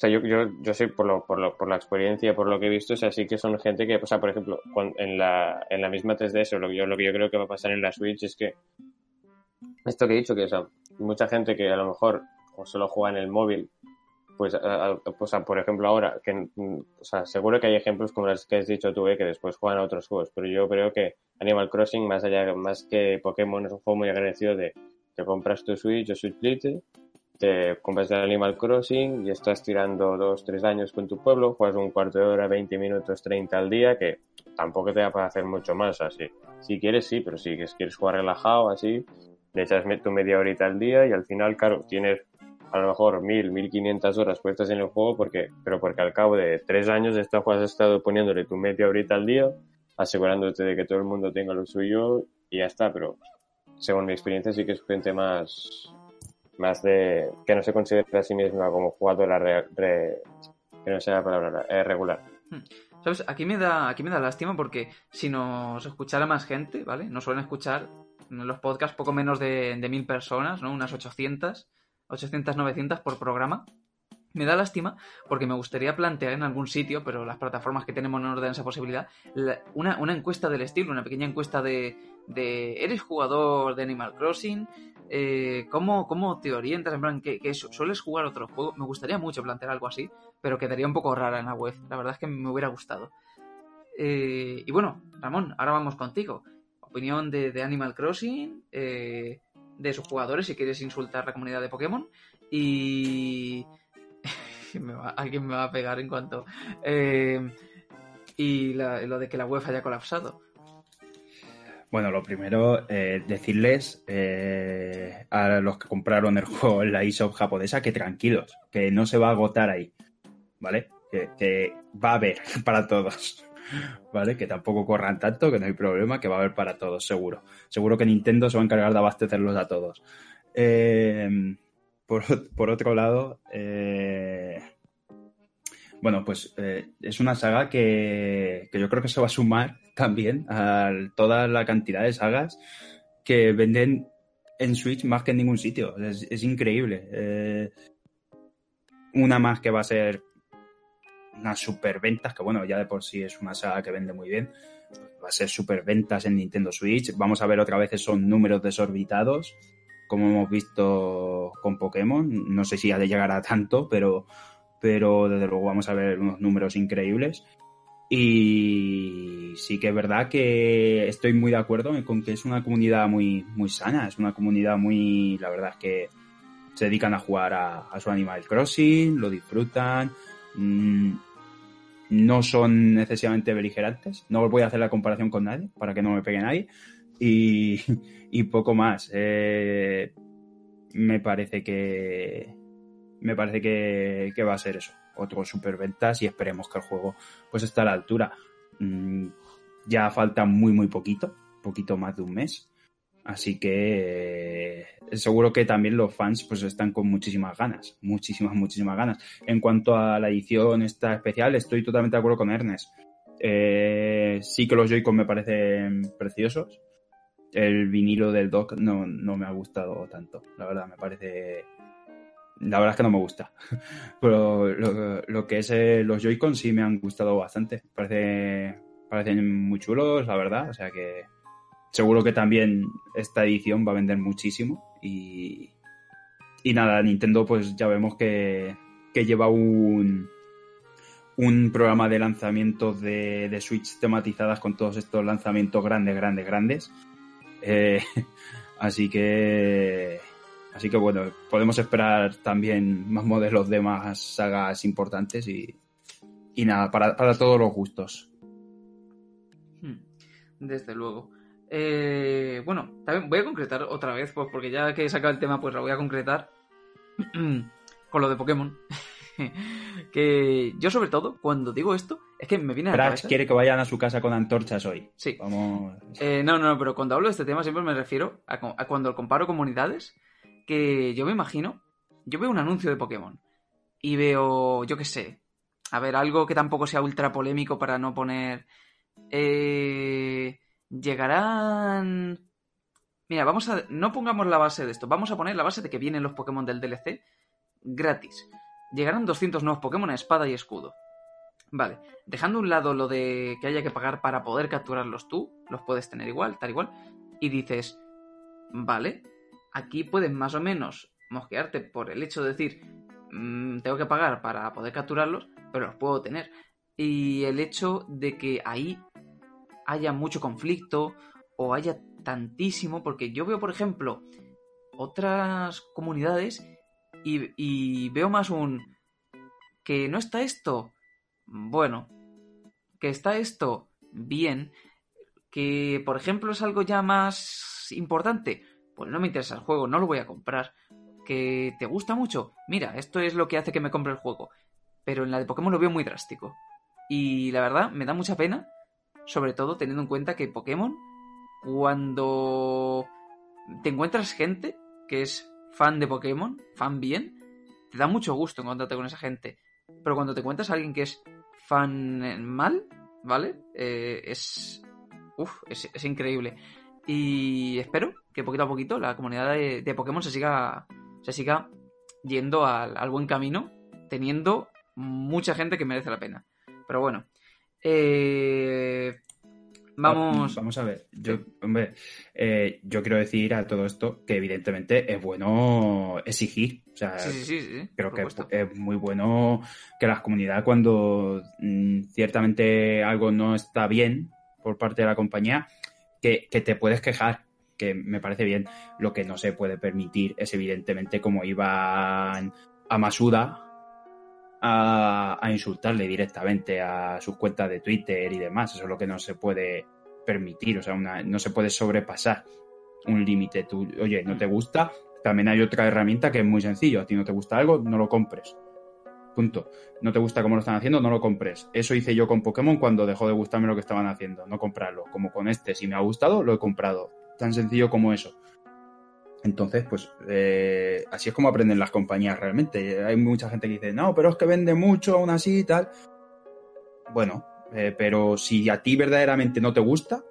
sea, yo, yo, yo sé por, lo, por, lo, por la experiencia, por lo que he visto, o sea, sí que son gente que, o sea, por ejemplo, en la, en la misma 3DS, lo que, yo, lo que yo creo que va a pasar en la Switch es que esto que he dicho, que o sea, mucha gente que a lo mejor solo juega en el móvil, pues, pues por ejemplo ahora, que sea, seguro que hay ejemplos como los que has dicho tú, eh, que después juegan a otros juegos, pero yo creo que Animal Crossing, más allá, más que Pokémon, es un juego muy agradecido de que compras tu Switch o Switch Lite, te compras el Animal Crossing y estás tirando dos, tres años con tu pueblo, juegas un cuarto de hora, 20 minutos, 30 al día, que tampoco te da para hacer mucho más así. Si quieres, sí, pero si quieres jugar relajado, así, le echas tu media horita al día y al final, claro, tienes a lo mejor mil, mil quinientas horas puestas en el juego, porque, pero porque al cabo de tres años esta has estado poniéndole tu media horita al día, asegurándote de que todo el mundo tenga lo suyo y ya está, pero según mi experiencia sí que es gente más más de que no se considera a sí misma como jugadora re, que no sea la palabra eh, regular. Hmm. ¿Sabes? Aquí me da aquí me da lástima porque si nos escuchara más gente, ¿vale? Nos suelen escuchar los podcasts poco menos de, de mil personas, ¿no? Unas 800, 800, 900 por programa. Me da lástima porque me gustaría plantear en algún sitio, pero las plataformas que tenemos no nos dan esa posibilidad, una, una, encuesta del estilo, una pequeña encuesta de, de ¿eres jugador de Animal Crossing? Eh, ¿cómo, ¿cómo, te orientas? En plan, ¿que, sueles jugar otro juego? Me gustaría mucho plantear algo así, pero quedaría un poco rara en la web. La verdad es que me hubiera gustado. Eh, y bueno, Ramón, ahora vamos contigo. Opinión de, Animal Crossing, eh, de sus jugadores, si quieres insultar la comunidad de Pokémon. Y... alguien me va a pegar en cuanto... y lo de que la web haya colapsado. Bueno, lo primero, eh, decirles eh, a los que compraron el juego en la eShop japonesa que tranquilos, que no se va a agotar ahí, ¿vale? Que, va a haber para todos, ¿vale? Que tampoco corran tanto, que no hay problema, que va a haber para todos, seguro. Seguro que Nintendo se va a encargar de abastecerlos a todos. Eh, por, otro lado, bueno, pues es una saga que, que yo creo que se va a sumar también a toda la cantidad de sagas que venden en Switch más que en ningún sitio. Es, increíble. Eh, una más que va a ser unas superventas, que bueno, ya de por sí es una saga que vende muy bien. Va a ser superventas en Nintendo Switch. Vamos a ver otra vez son números desorbitados, como hemos visto con Pokémon. No sé si ha de llegar a tanto, pero, pero desde luego vamos a ver unos números increíbles. Y sí que es verdad que estoy muy de acuerdo con que es una comunidad muy, muy sana, es una comunidad muy, la verdad es que se dedican a jugar a, su Animal Crossing, lo disfrutan, mm, no son necesariamente beligerantes, no voy a hacer la comparación con nadie para que no me pegue nadie y, poco más. Eh, me parece que me parece que, va a ser eso otro superventas y esperemos que el juego pues esté a la altura. Mm, ya falta muy muy poquito, poquito más de un mes. Así que eh, seguro que también los fans pues están con muchísimas ganas, muchísimas, muchísimas ganas. En cuanto a la edición esta especial, estoy totalmente de acuerdo con Ernest. Eh, sí que los Joy-Con me parecen preciosos. El vinilo del dock no, no me ha gustado tanto, la verdad, me parece la verdad es que no me gusta. Pero lo, que es eh, los Joy-Con sí me han gustado bastante. Parece, parecen muy chulos, la verdad. O sea que seguro que también esta edición va a vender muchísimo. Y, y nada, Nintendo pues ya vemos que, que lleva un, un programa de lanzamientos de, de, Switch tematizadas con todos estos lanzamientos grandes, grandes, grandes. Eh, así que Así que bueno, podemos esperar también más modelos de más sagas importantes y, y nada, para, todos los gustos. Hmm, desde luego. Eh, bueno, también voy a concretar otra vez, pues porque ya que he sacado el tema, pues lo voy a concretar con lo de Pokémon. que yo sobre todo, cuando digo esto, es que me viene a la quiere que vayan a su casa con antorchas hoy. Sí. Vamos... Eh, no, no, pero cuando hablo de este tema siempre me refiero a, a cuando comparo comunidades que yo me imagino, yo veo un anuncio de Pokémon y veo, yo qué sé, a ver, algo que tampoco sea ultra polémico para no poner... Eh, llegarán... Mira, vamos a... No pongamos la base de esto, vamos a poner la base de que vienen los Pokémon del DLC gratis. llegarán 200 nuevos Pokémon a espada y escudo. Vale, dejando a un lado lo de que haya que pagar para poder capturarlos tú, los puedes tener igual, tal igual, y dices, vale, aquí puedes más o menos mosquearte por el hecho de decir, mm, tengo que pagar para poder capturarlos, pero los puedo tener. Y el hecho de que ahí haya mucho conflicto o haya tantísimo, porque yo veo, por ejemplo, otras comunidades y, y veo más un que no está esto, bueno, que está esto bien, que por ejemplo es algo ya más importante, pues no me interesa el juego, no lo voy a comprar. Que te gusta mucho, mira, esto es lo que hace que me compre el juego. Pero en la de Pokémon lo veo muy drástico. Y la verdad, me da mucha pena, sobre todo teniendo en cuenta que Pokémon, cuando te encuentras gente que es fan de Pokémon, fan bien, te da mucho gusto encontrarte con esa gente. Pero cuando te encuentras a alguien que es fan mal, ¿vale? Eh, es, uf, es, increíble. Y espero que poquito a poquito la comunidad de, Pokémon se siga, se siga yendo al, buen camino, teniendo mucha gente que merece la pena. Pero bueno, eh, vamos. Vamos a ver. Yo, hombre, eh, yo quiero decir a todo esto que evidentemente es bueno exigir. O sea, creo que es, muy bueno que las comunidades cuando mm, ciertamente algo no está bien por parte de la compañía, que, te puedes quejar, que me parece bien. Lo que no se puede permitir es evidentemente como iban a Masuda a, insultarle directamente a sus cuentas de Twitter y demás. Eso es lo que no se puede permitir, o sea, no se puede sobrepasar un límite. Tú, oye, no te gusta, también hay otra herramienta que es muy sencillo. A ti no te gusta algo, no lo compres. Punto. No te gusta cómo lo están haciendo, no lo compres. Eso hice yo con Pokémon cuando dejó de gustarme lo que estaban haciendo, no comprarlo. Como con este, si me ha gustado, lo he comprado. Tan sencillo como eso. Entonces, pues eh, así es como aprenden las compañías realmente. Hay mucha gente que dice, no, pero es que vende mucho aún así y tal. Bueno, eh, pero si a ti verdaderamente no te gusta,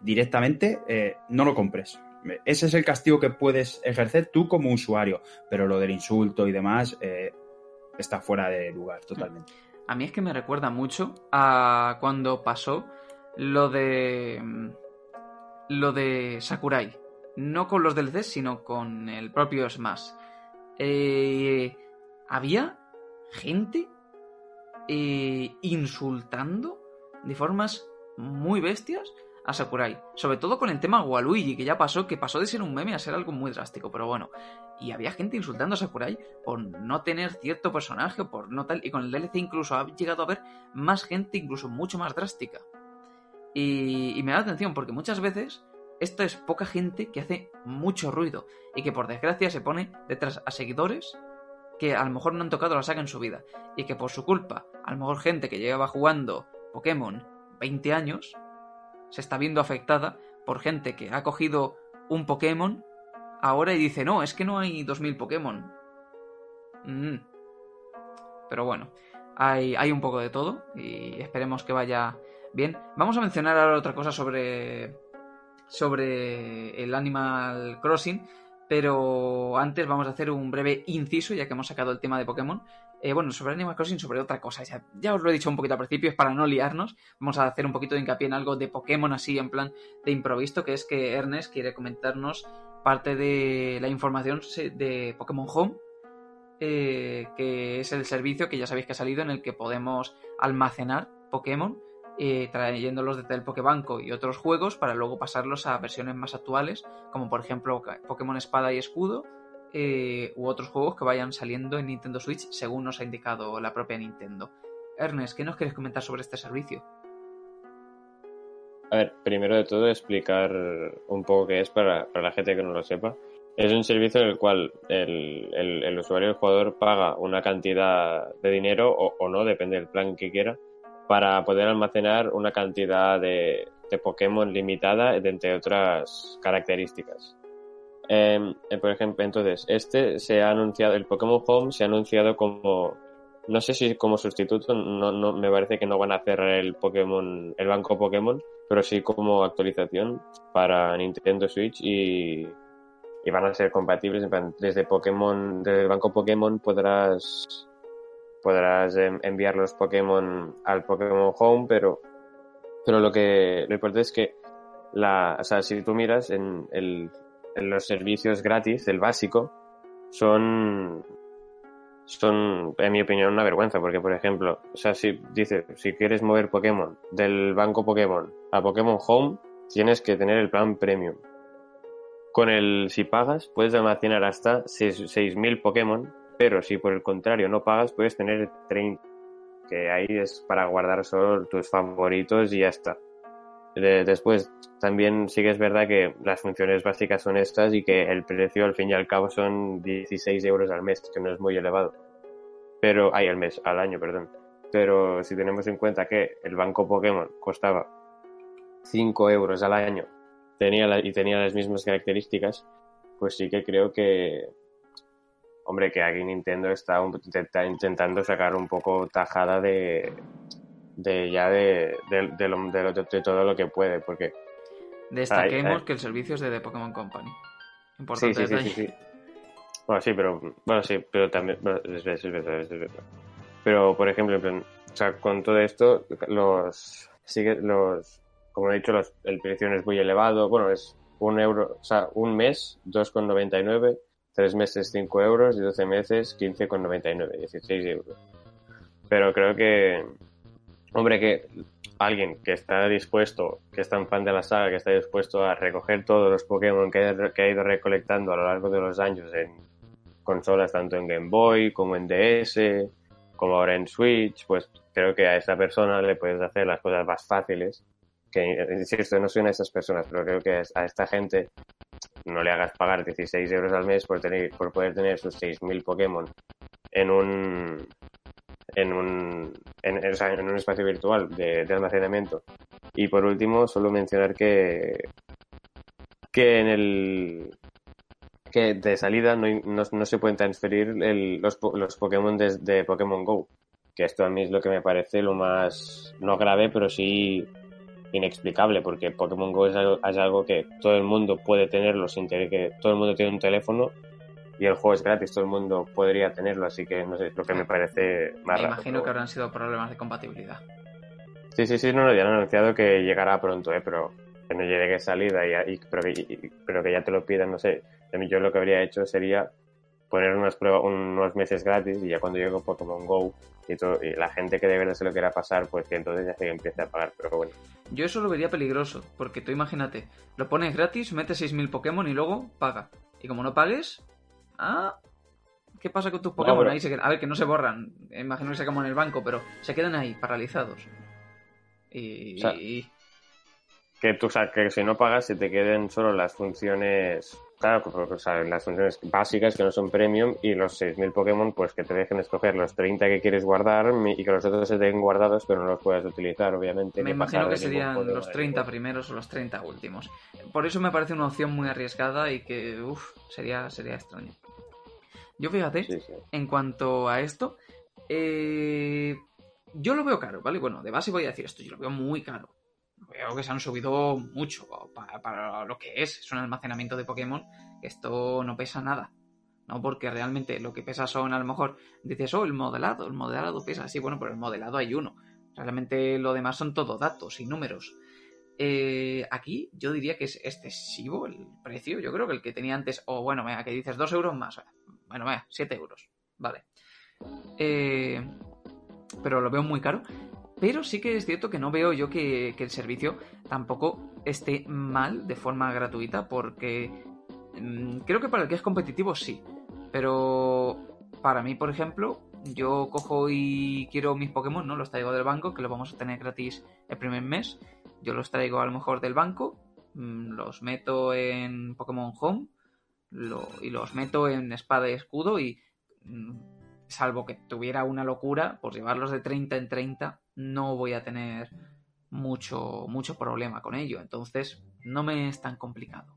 directamente eh, no lo compres. Ese es el castigo que puedes ejercer tú como usuario, pero lo del insulto y demás está fuera de lugar totalmente. A mí es que me recuerda mucho a cuando pasó lo de lo de Sakurai. No con los DLCs, sino con el propio Smash. Eh, había gente eh, insultando de formas muy bestias a Sakurai. Sobre todo con el tema Waluigi, que ya pasó, que pasó de ser un meme a ser algo muy drástico, pero bueno. Y había gente insultando a Sakurai por no tener cierto personaje, por no tal. Y con el DLC incluso ha llegado a haber más gente, incluso mucho más drástica. Y, me da atención, porque muchas veces esto es poca gente que hace mucho ruido y que por desgracia se pone detrás a seguidores que a lo mejor no han tocado la saga en su vida y que por su culpa, a lo mejor gente que llevaba jugando Pokémon 20 años, se está viendo afectada por gente que ha cogido un Pokémon ahora y dice, no, es que no hay 2000 Pokémon. Mm. Pero bueno, hay, hay un poco de todo y esperemos que vaya bien. Vamos a mencionar ahora otra cosa sobre, sobre el Animal Crossing, pero antes vamos a hacer un breve inciso, ya que hemos sacado el tema de Pokémon, eh, bueno, sobre Animal Crossing, sobre otra cosa. Ya, os lo he dicho un poquito al principio, es para no liarnos. Vamos a hacer un poquito de hincapié en algo de Pokémon así, en plan de improviso, que es que Ernest quiere comentarnos parte de la información de Pokémon Home, eh, que es el servicio que ya sabéis que ha salido en el que podemos almacenar Pokémon, eh, trayéndolos desde el Pokébanco y otros juegos para luego pasarlos a versiones más actuales, como por ejemplo Pokémon Espada y Escudo eh, u otros juegos que vayan saliendo en Nintendo Switch según nos ha indicado la propia Nintendo. Ernest, ¿qué nos quieres comentar sobre este servicio? A ver, primero de todo explicar un poco qué es para, la gente que no lo sepa. Es un servicio en el cual el, usuario, el jugador, paga una cantidad de dinero o, no, depende del plan que quiera, para poder almacenar una cantidad de, de Pokémon limitada, entre otras características. Em, eh, por ejemplo, entonces, este se ha anunciado, el Pokémon Home se ha anunciado como, no sé si como sustituto, no, no, me parece que no van a cerrar el Pokémon, el banco Pokémon, pero sí como actualización para Nintendo Switch y, y van a ser compatibles. Desde Pokémon, desde el banco Pokémon podrás podrás em, enviar los Pokémon al Pokémon Home, pero, pero lo que lo importante es que la, o sea, si tú miras en, el, en los servicios gratis, el básico, son son, en mi opinión, una vergüenza, porque, por ejemplo, o sea, si dice, si quieres mover Pokémon del banco Pokémon a Pokémon Home, tienes que tener el plan Premium. Con el, si pagas, puedes almacenar hasta 6.000 Pokémon, pero si por el contrario no pagas, puedes tener 30, que ahí es para guardar solo tus favoritos y ya está. Después, también sí que es verdad que las funciones básicas son estas y que el precio al fin y al cabo son 16 euros al mes, que no es muy elevado. Pero, hay al mes, al año, perdón. Pero si tenemos en cuenta que el banco Pokémon costaba 5 euros al año tenía y tenía las mismas características, pues sí que creo que, hombre, que aquí Nintendo está, está intentando sacar un poco tajada de, de ya de, de, lo, de, todo lo que puede, porque... Destaquemos que el servicio es de The Pokémon Company. Importante sí, sí, sí, Bueno, sí, pero, bueno, sí, pero también... es, Pero, por ejemplo, o sea, con todo esto, los... Sigue, los como he dicho, los, el precio no es muy elevado. Bueno, es un euro, o sea, un mes, 2,99, tres meses, 5 euros y 12 meses, 15,99, 16 euros. Pero creo que hombre, que alguien que está dispuesto, que es tan fan de la saga, que está dispuesto a recoger todos los Pokémon que, ha ido recolectando a lo largo de los años en consolas, tanto en Game Boy como en DS, como ahora en Switch, pues creo que a esa persona le puedes hacer las cosas más fáciles. Que, insisto, no soy una de esas personas, pero creo que a esta gente no le hagas pagar 16 euros al mes por, tener, por poder tener sus 6.000 Pokémon en un, en un, en, un espacio virtual de, almacenamiento. Y por último, solo mencionar que, que en el que de salida no, no, se pueden transferir el, los, los Pokémon desde de Pokémon Go. Que esto a mí es lo que me parece lo más, no grave, pero sí inexplicable, porque Pokémon Go es algo, es algo que todo el mundo puede tenerlo sin tener que todo el mundo tiene un teléfono y el juego es gratis, todo el mundo podría tenerlo, así que no sé, lo que me parece más Me imagino que habrán sido problemas de compatibilidad. Sí, sí, sí, no, no, ya han anunciado que llegará pronto, ¿eh? pero que no llegue salida, y, pero, que, pero que ya te lo pidan, no sé. Yo lo que habría hecho sería poner unas pruebas, unos meses gratis y ya cuando llegue Pokémon Go y, todo, y la gente que de verdad se lo quiera pasar, pues que entonces ya se empiece a pagar, pero bueno. Yo eso lo vería peligroso, porque tú imagínate, lo pones gratis, metes 6.000 Pokémon y luego paga. Y como no pagues, Ah, ¿qué pasa con tus Pokémon? ahí A ver, que no se borran. Imagino que se como en el banco, pero se quedan ahí, paralizados. Y. que tú, o que si no pagas, se te queden solo las funciones. Claro, o sea, las funciones básicas que no son premium y los 6.000 Pokémon, pues que te dejen escoger los 30 que quieres guardar y que los otros se den guardados, pero no los puedas utilizar, obviamente. Me imagino que serían los 30 primeros o los 30 últimos. Por eso me parece una opción muy arriesgada y que, uff, sería, sería extraño. Yo fíjate, en cuanto a esto, eh, yo lo veo caro, ¿vale? Bueno, de base voy a decir esto, yo lo veo muy caro. Veo que se han subido mucho para, lo que es, es un almacenamiento de Pokémon, esto no pesa nada. ¿no? Porque realmente lo que pesa son, a lo mejor, dices, oh, el modelado, el modelado pesa, sí, bueno, pero el modelado hay uno. Realmente lo demás son todo datos y números. Eh, aquí yo diría que es excesivo el precio. Yo creo que el que tenía antes, o bueno, mira, que dices 2 euros más. Bueno, vaya, 7 euros. Vale. Eh, pero lo veo muy caro. Pero sí que es cierto que no veo yo que, el servicio tampoco esté mal de forma gratuita. Porque mm, creo que para el que es competitivo sí. Pero para mí, por ejemplo, yo cojo y quiero mis Pokémon, ¿no? Los traigo del banco, que los vamos a tener gratis el primer mes. Yo los traigo a lo mejor del banco, mm, los meto en Pokémon Home y los meto en espada y escudo y mm, salvo que tuviera una locura, por llevarlos de 30 en 30, no voy a tener mucho, mucho problema con ello. Entonces, no me es tan complicado.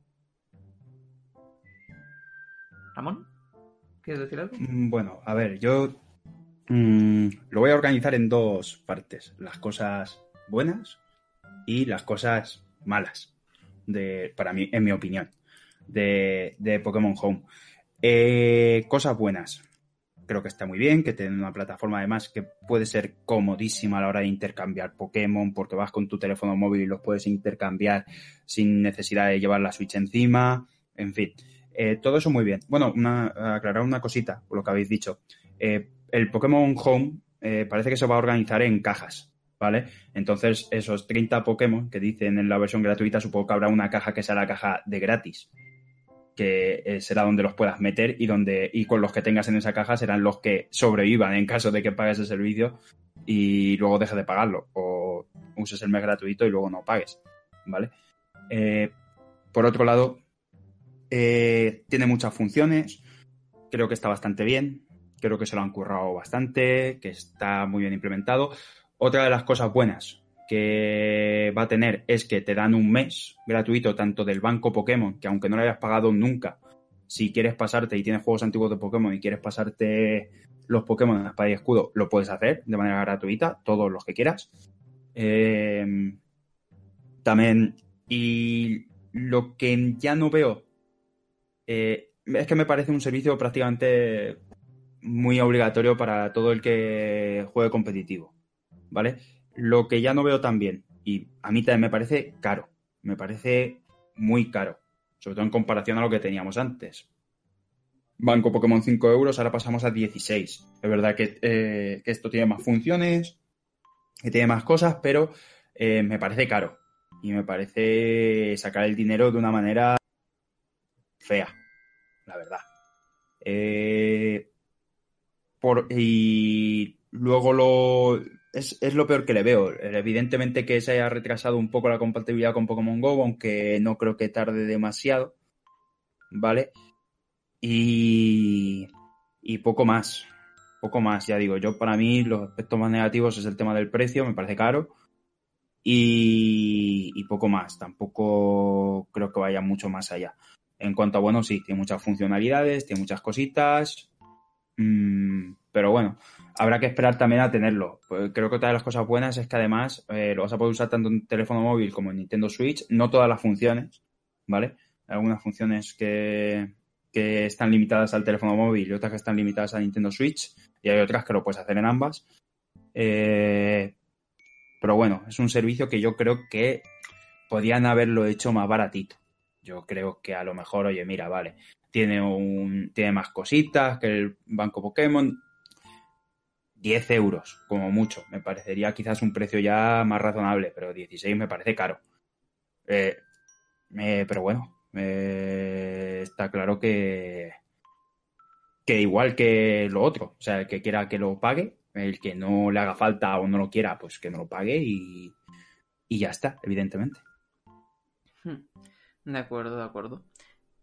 Ramón, ¿quieres decir algo? Mm, bueno, a ver, yo lo voy a organizar en dos partes. Las cosas buenas y las cosas malas, de, para mí, en mi opinión, de, de Pokémon Home. Eh, cosas buenas. Creo que está muy bien, que tiene una plataforma además que puede ser comodísima a la hora de intercambiar Pokémon, porque vas con tu teléfono móvil y los puedes intercambiar sin necesidad de llevar la Switch encima, en fin. Eh, todo eso muy bien. Bueno, aclarar una cosita, por lo que habéis dicho. Eh, el Pokémon Home eh, parece que se va a organizar en cajas, ¿vale? Entonces, esos 30 Pokémon que dicen en la versión gratuita, supongo que habrá una caja que sea la caja de gratis que eh, será donde los puedas meter y donde y con los que tengas en esa caja serán los que sobrevivan en caso de que pagues el servicio y luego dejes de pagarlo o uses el mes gratuito y luego no pagues, ¿vale? Eh, por otro lado, eh, tiene muchas funciones, creo que está bastante bien, creo que se lo han currado bastante, que está muy bien implementado. Otra de las cosas buenas que va a tener es que te dan un mes gratuito tanto del banco Pokémon, que aunque no lo hayas pagado nunca, si quieres pasarte y tienes juegos antiguos de Pokémon y quieres pasarte los Pokémon en espada y escudo, lo puedes hacer de manera gratuita, todos los que quieras. Eh, también, y lo que ya no veo eh, es que me parece un servicio prácticamente muy obligatorio para todo el que juegue competitivo, ¿vale? Lo que ya no veo tan bien, y a mí también me parece caro, me parece muy caro, sobre todo en comparación a lo que teníamos antes. Banco Pokémon 5 euros, ahora pasamos a 16. Es verdad que, eh, esto tiene más funciones, que tiene más cosas, pero eh, me parece caro. Y me parece sacar el dinero de una manera fea, la verdad. Eh, y luego lo, es, es, lo peor que le veo. Evidentemente que se haya retrasado un poco la compatibilidad con Pokémon Go, aunque no creo que tarde demasiado. ¿Vale? Y, y poco más. Poco más, ya digo. Yo, para mí, los aspectos más negativos es el tema del precio, me parece caro. Y, y poco más. Tampoco creo que vaya mucho más allá. En cuanto a, bueno, sí, tiene muchas funcionalidades, tiene muchas cositas. Mmm, pero bueno, habrá que esperar también a tenerlo. Pues creo que otra de las cosas buenas es que además eh, lo vas a poder usar tanto en teléfono móvil como en Nintendo Switch. No todas las funciones, ¿vale? Algunas funciones que, que están limitadas al teléfono móvil y otras que están limitadas a Nintendo Switch. Y hay otras que lo puedes hacer en ambas. Eh, pero bueno, es un servicio que yo creo que podían haberlo hecho más baratito. Yo creo que a lo mejor, oye, mira, vale, tiene un tiene más cositas que el banco Pokémon, 10 euros, como mucho. Me parecería quizás un precio ya más razonable, pero 16 me parece caro. Eh, pero bueno, está claro que, que igual que lo otro, o sea, el que quiera que lo pague, el que no le haga falta o no lo quiera, pues que no lo pague y, y ya está, evidentemente. Hmm. De acuerdo, de acuerdo.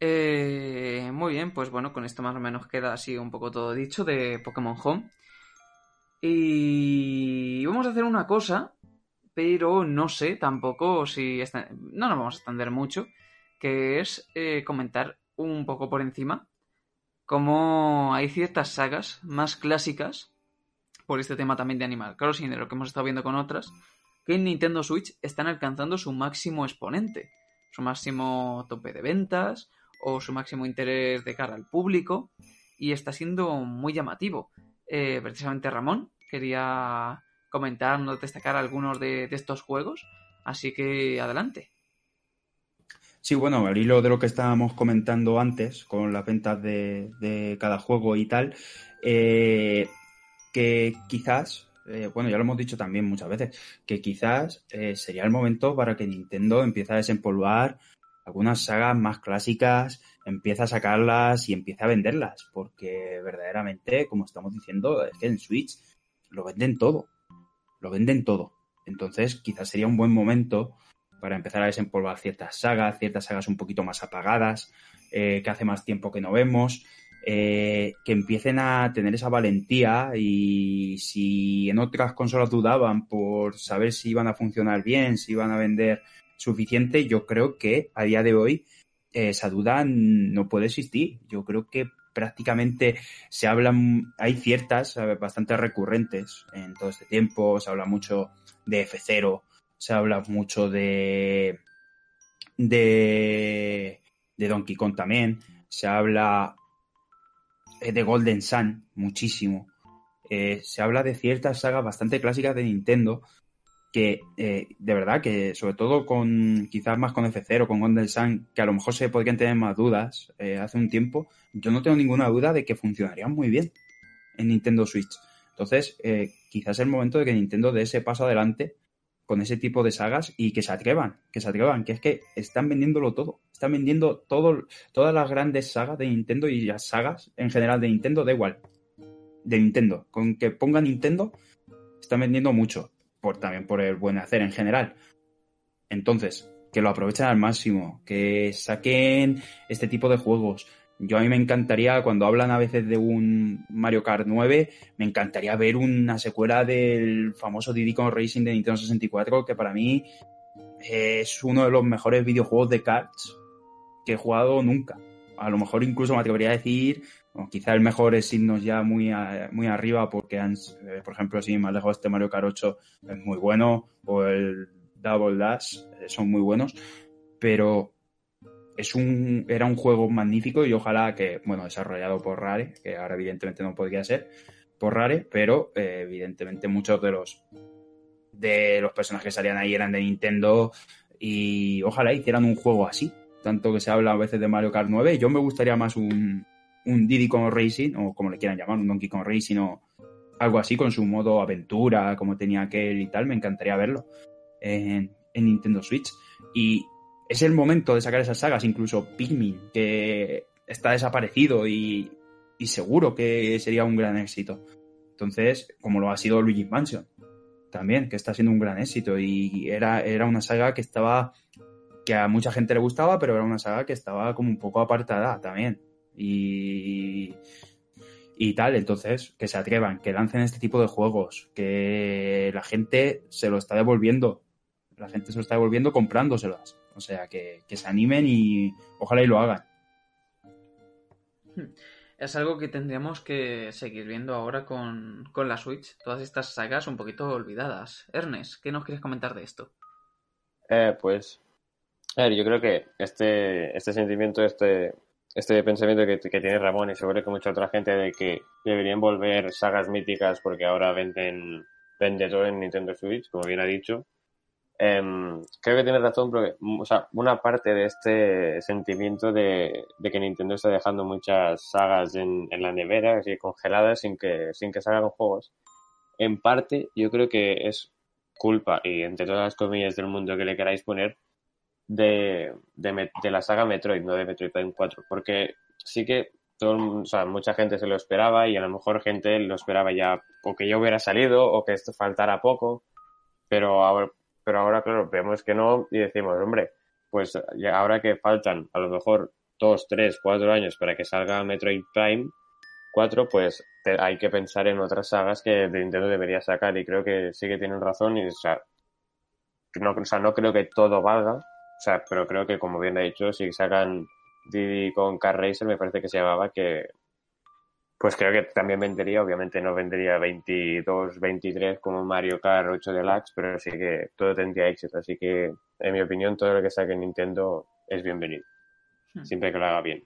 Eh, muy bien, pues bueno, con esto más o menos queda así un poco todo dicho de Pokémon Home. Y vamos a hacer una cosa, pero no sé tampoco si... No nos vamos a extender mucho, que es eh, comentar un poco por encima cómo hay ciertas sagas más clásicas, por este tema también de Animal Crossing, de lo que hemos estado viendo con otras, que en Nintendo Switch están alcanzando su máximo exponente, su máximo tope de ventas o su máximo interés de cara al público, y está siendo muy llamativo. Eh, precisamente Ramón quería comentarnos, destacar algunos de, estos juegos. Así que adelante. Sí, bueno, al hilo de lo que estábamos comentando antes, con las ventas de, cada juego y tal, eh, que quizás, eh, bueno, ya lo hemos dicho también muchas veces, que quizás sería el momento para que Nintendo empiece a desempolvar algunas sagas más clásicas, empieza a sacarlas y empieza a venderlas, porque verdaderamente, como estamos diciendo, es que en Switch lo venden todo, lo venden todo. Entonces, quizás sería un buen momento para empezar a desempolvar ciertas sagas, ciertas sagas un poquito más apagadas, eh, que hace más tiempo que no vemos, eh, que empiecen a tener esa valentía y si en otras consolas dudaban por saber si iban a funcionar bien, si iban a vender suficiente, yo creo que a día de hoy esa duda no puede existir. Yo creo que prácticamente se hablan, hay ciertas bastante recurrentes en todo este tiempo, se habla mucho de F0, se habla mucho de, de, de Donkey Kong también, se habla de Golden Sun, muchísimo. Eh, se habla de ciertas sagas bastante clásicas de Nintendo que eh, de verdad que sobre todo con quizás más con F0, con Golden Sun, que a lo mejor se podrían tener más dudas eh, hace un tiempo, yo no tengo ninguna duda de que funcionarían muy bien en Nintendo Switch. Entonces, quizás es el momento de que Nintendo dé ese paso adelante con ese tipo de sagas y que se atrevan, que se atrevan, que es que están vendiéndolo todo, están vendiendo todo, todas las grandes sagas de Nintendo y las sagas en general de Nintendo, da igual, de Nintendo. Con que ponga Nintendo, están vendiendo mucho. También por el buen hacer en general. Entonces, que lo aprovechen al máximo, que saquen este tipo de juegos. Yo a mí me encantaría, cuando hablan a veces de un Mario Kart 9, me encantaría ver una secuela del famoso Diddy Kong Racing de Nintendo 64, que para mí es uno de los mejores videojuegos de karts que he jugado nunca. A lo mejor incluso me atrevería a decir quizá el mejor es irnos ya muy, muy arriba porque, han, eh, por ejemplo, si más lejos este Mario 8 es muy bueno o el Double Dash eh, son muy buenos, pero es un, era un juego magnífico y ojalá que, bueno, desarrollado por Rare, que ahora evidentemente no podría ser por Rare, pero eh, evidentemente muchos de los de los personajes que salían ahí eran de Nintendo y ojalá hicieran un juego así. Tanto que se habla a veces de Mario Kart 9, yo me gustaría más un, un Diddy Kong Racing, o como le quieran llamar, un Donkey Kong Racing o algo así con su modo aventura, como tenía aquel y tal, me encantaría verlo en, Nintendo Switch. Y es el momento de sacar esas sagas, incluso Pikmin, que está desaparecido y, seguro que sería un gran éxito. Entonces, como lo ha sido Luigi's Mansion, también, que está siendo un gran éxito. Y era, era una saga que estaba, que a mucha gente le gustaba, pero era una saga que estaba como un poco apartada también y, y tal. Entonces, que se atrevan, que lancen este tipo de juegos, que la gente se lo está devolviendo. La gente se lo está devolviendo comprándoselas. O sea, que, se animen y ojalá y lo hagan. Es algo que tendríamos que seguir viendo ahora con, con la Switch. Todas estas sagas un poquito olvidadas. Ernest, ¿qué nos quieres comentar de esto? Eh, pues, a ver, yo creo que este, este sentimiento, este, este pensamiento que, tiene Ramón y seguro que mucha otra gente de que deberían volver sagas míticas porque ahora venden, vende todo en Nintendo Switch, como bien ha dicho. Em, creo que tiene razón porque, o sea, una parte de este sentimiento de, que Nintendo está dejando muchas sagas en, la nevera, así congeladas, sin que, sin que salgan juegos, en parte yo creo que es culpa, y entre todas las comillas del mundo que le queráis poner, de, de, la saga Metroid, no de Metroid Prime 4, porque sí que todo, o sea, mucha gente se lo esperaba y a lo mejor gente lo esperaba ya o que ya hubiera salido o que esto faltara poco, pero ahora, pero ahora claro, vemos que no y decimos, hombre, pues ahora que faltan a lo mejor dos, tres, cuatro años para que salga Metroid Prime 4, pues hay que pensar en otras sagas que Nintendo debería sacar y creo que sí que tienen razón y o sea, no, o sea, no creo que todo valga, o sea, pero creo que, como bien ha dicho, si sacan Diddy con Car Racer, me parece que se llamaba, que pues creo que también vendería, obviamente no vendería 22, 23 como Mario Kart 8 Deluxe, pero sí que todo tendría éxito. Así que, en mi opinión, todo lo que saque Nintendo es bienvenido, hmm. siempre que lo haga bien.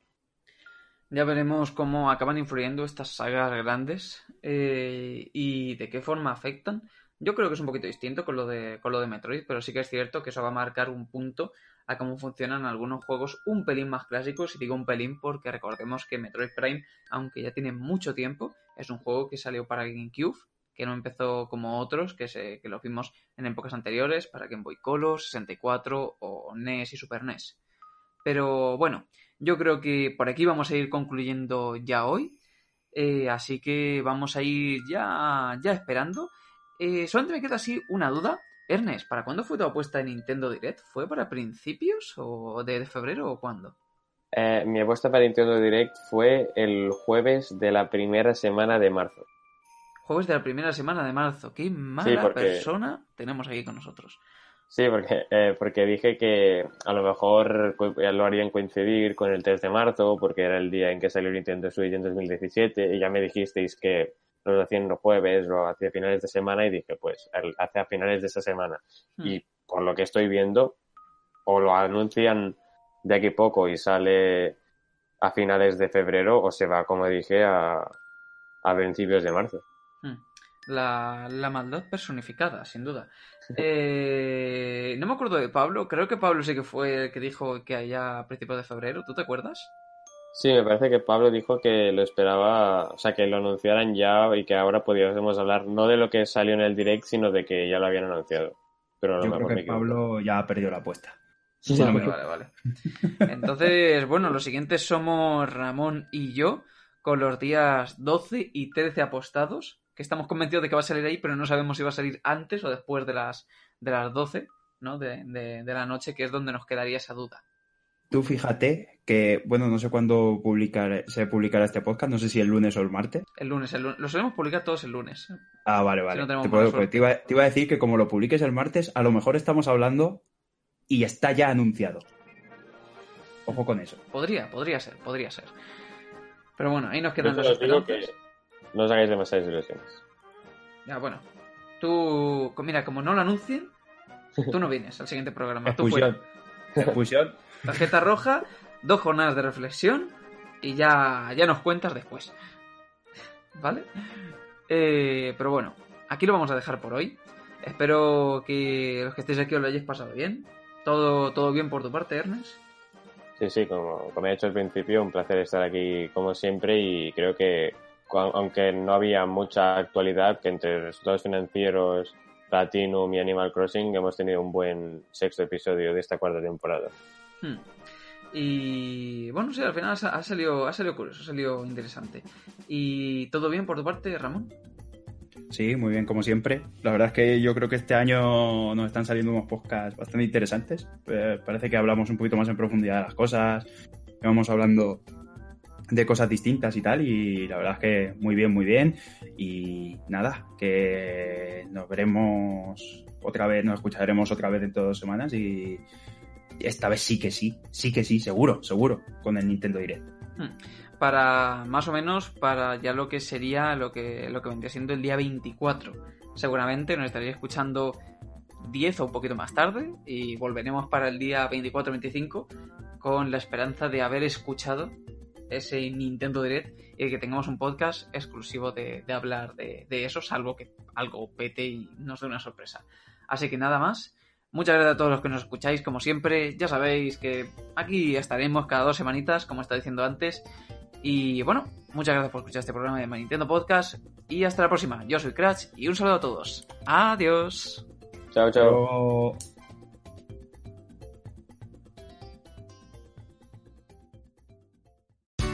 Ya veremos cómo acaban influyendo estas sagas grandes eh, y de qué forma afectan. Yo creo que es un poquito distinto con lo de, con lo de Metroid, pero sí que es cierto que eso va a marcar un punto a cómo funcionan algunos juegos un pelín más clásicos. Y digo un pelín porque recordemos que Metroid Prime, aunque ya tiene mucho tiempo, es un juego que salió para GameCube, que no empezó como otros, que, se, que lo vimos en épocas anteriores, para Game Boy Color, 64 o NES y Super NES. Pero bueno, yo creo que por aquí vamos a ir concluyendo ya hoy. Eh, así que vamos a ir ya, ya esperando eh, solamente me queda así una duda. Ernest, ¿para cuándo fue tu apuesta en Nintendo Direct? ¿Fue para principios o de, febrero o cuándo? Eh, mi apuesta para Nintendo Direct fue el jueves de la primera semana de marzo. Jueves de la primera semana de marzo. Qué mala persona tenemos aquí con nosotros. Sí, porque, eh, porque dije que a lo mejor lo harían coincidir con el 3 de marzo, porque era el día en que salió Nintendo Switch en 2017, y ya me dijisteis que lo hacían los jueves o hacia finales de semana y dije, pues, hacia finales de esa semana. Hmm. Y por lo que estoy viendo, o lo anuncian de aquí poco y sale a finales de febrero o se va, como dije, a, a principios de marzo. Hmm. La, la maldad personificada, sin duda. Eh, no me acuerdo de Pablo, creo que Pablo sí que fue el que dijo que allá a principios de febrero, ¿tú te acuerdas? Sí, me parece que Pablo dijo que lo esperaba, o sea, que lo anunciaran ya y que ahora podíamos hablar no de lo que salió en el direct, sino de que ya lo habían anunciado. Pero Yo creo que. Pablo ya ha perdido la apuesta. Sí, Sí, vale, vale, vale. Entonces, bueno, los siguientes somos Ramón y yo, con los días 12 y 13 apostados, que estamos convencidos de que va a salir ahí, pero no sabemos si va a salir antes o después de las, de las 12, ¿no? De, de- de la noche, que es donde nos quedaría esa duda. Tú fíjate que, bueno, no sé cuándo publicar, se publicará este podcast, no sé si el lunes o el martes. El lunes, el lunes. Lo solemos publicar todos el lunes. Ah, vale, vale. no tenemos Te puedo- mala pues te, iba, te iba a decir que como lo publiques el martes, a lo mejor estamos hablando y está ya anunciado. Ojo con eso. Podría, podría ser, podría ser. Pero bueno, ahí nos Yo quedan te las os digo que no os hagáis demasiadas ilusiones. Ya, bueno. Tú, mira, como no lo anuncien, tú no vienes al siguiente programa. Tú fuera. Tarjeta roja, dos jornadas de reflexión y ya, ya nos cuentas después. ¿Vale? Eh, pero bueno, aquí lo vamos a dejar por hoy. Espero que los que estéis aquí os lo hayáis pasado bien. ¿Todo, todo bien por tu parte, Ernest? Sí, sí, como, como he dicho al principio, un placer estar aquí como siempre y creo que aunque no había mucha actualidad, que entre resultados financieros, Platinum y Animal Crossing hemos tenido un buen sexto episodio de esta cuarta temporada. Hmm. Y bueno, sí, al final ha salido, ha salido curioso, ha salido interesante. ¿Y todo bien por tu parte, Ramón? Sí, muy bien, como siempre. La verdad es que yo creo que este año nos están saliendo unos podcasts bastante interesantes. Eh, parece que hablamos un poquito más en profundidad de las cosas. Vamos hablando de cosas distintas y tal. Y la verdad es que muy bien, muy bien. Y nada, que nos veremos otra vez, nos escucharemos otra vez dentro de dos semanas. Y esta vez sí que sí, sí que sí, seguro, seguro, con el Nintendo Direct. Hmm. Para más o menos para ya lo que sería lo que, lo que vendría siendo el día 24. Seguramente nos estaréis escuchando 10 o un poquito más tarde y volveremos para el día 24-25 con la esperanza de haber escuchado ese Nintendo Direct y que tengamos un podcast exclusivo de, hablar de, de eso, salvo que algo pete y nos dé una sorpresa. Así que nada más. Muchas gracias a todos los que nos escucháis, como siempre. Ya sabéis que aquí estaremos cada dos semanitas, como estaba diciendo antes. Y bueno, muchas gracias por escuchar este programa de My Nintendo Podcast. Y hasta la próxima. Yo soy Cratch y un saludo a todos. Adiós. Chao, chao.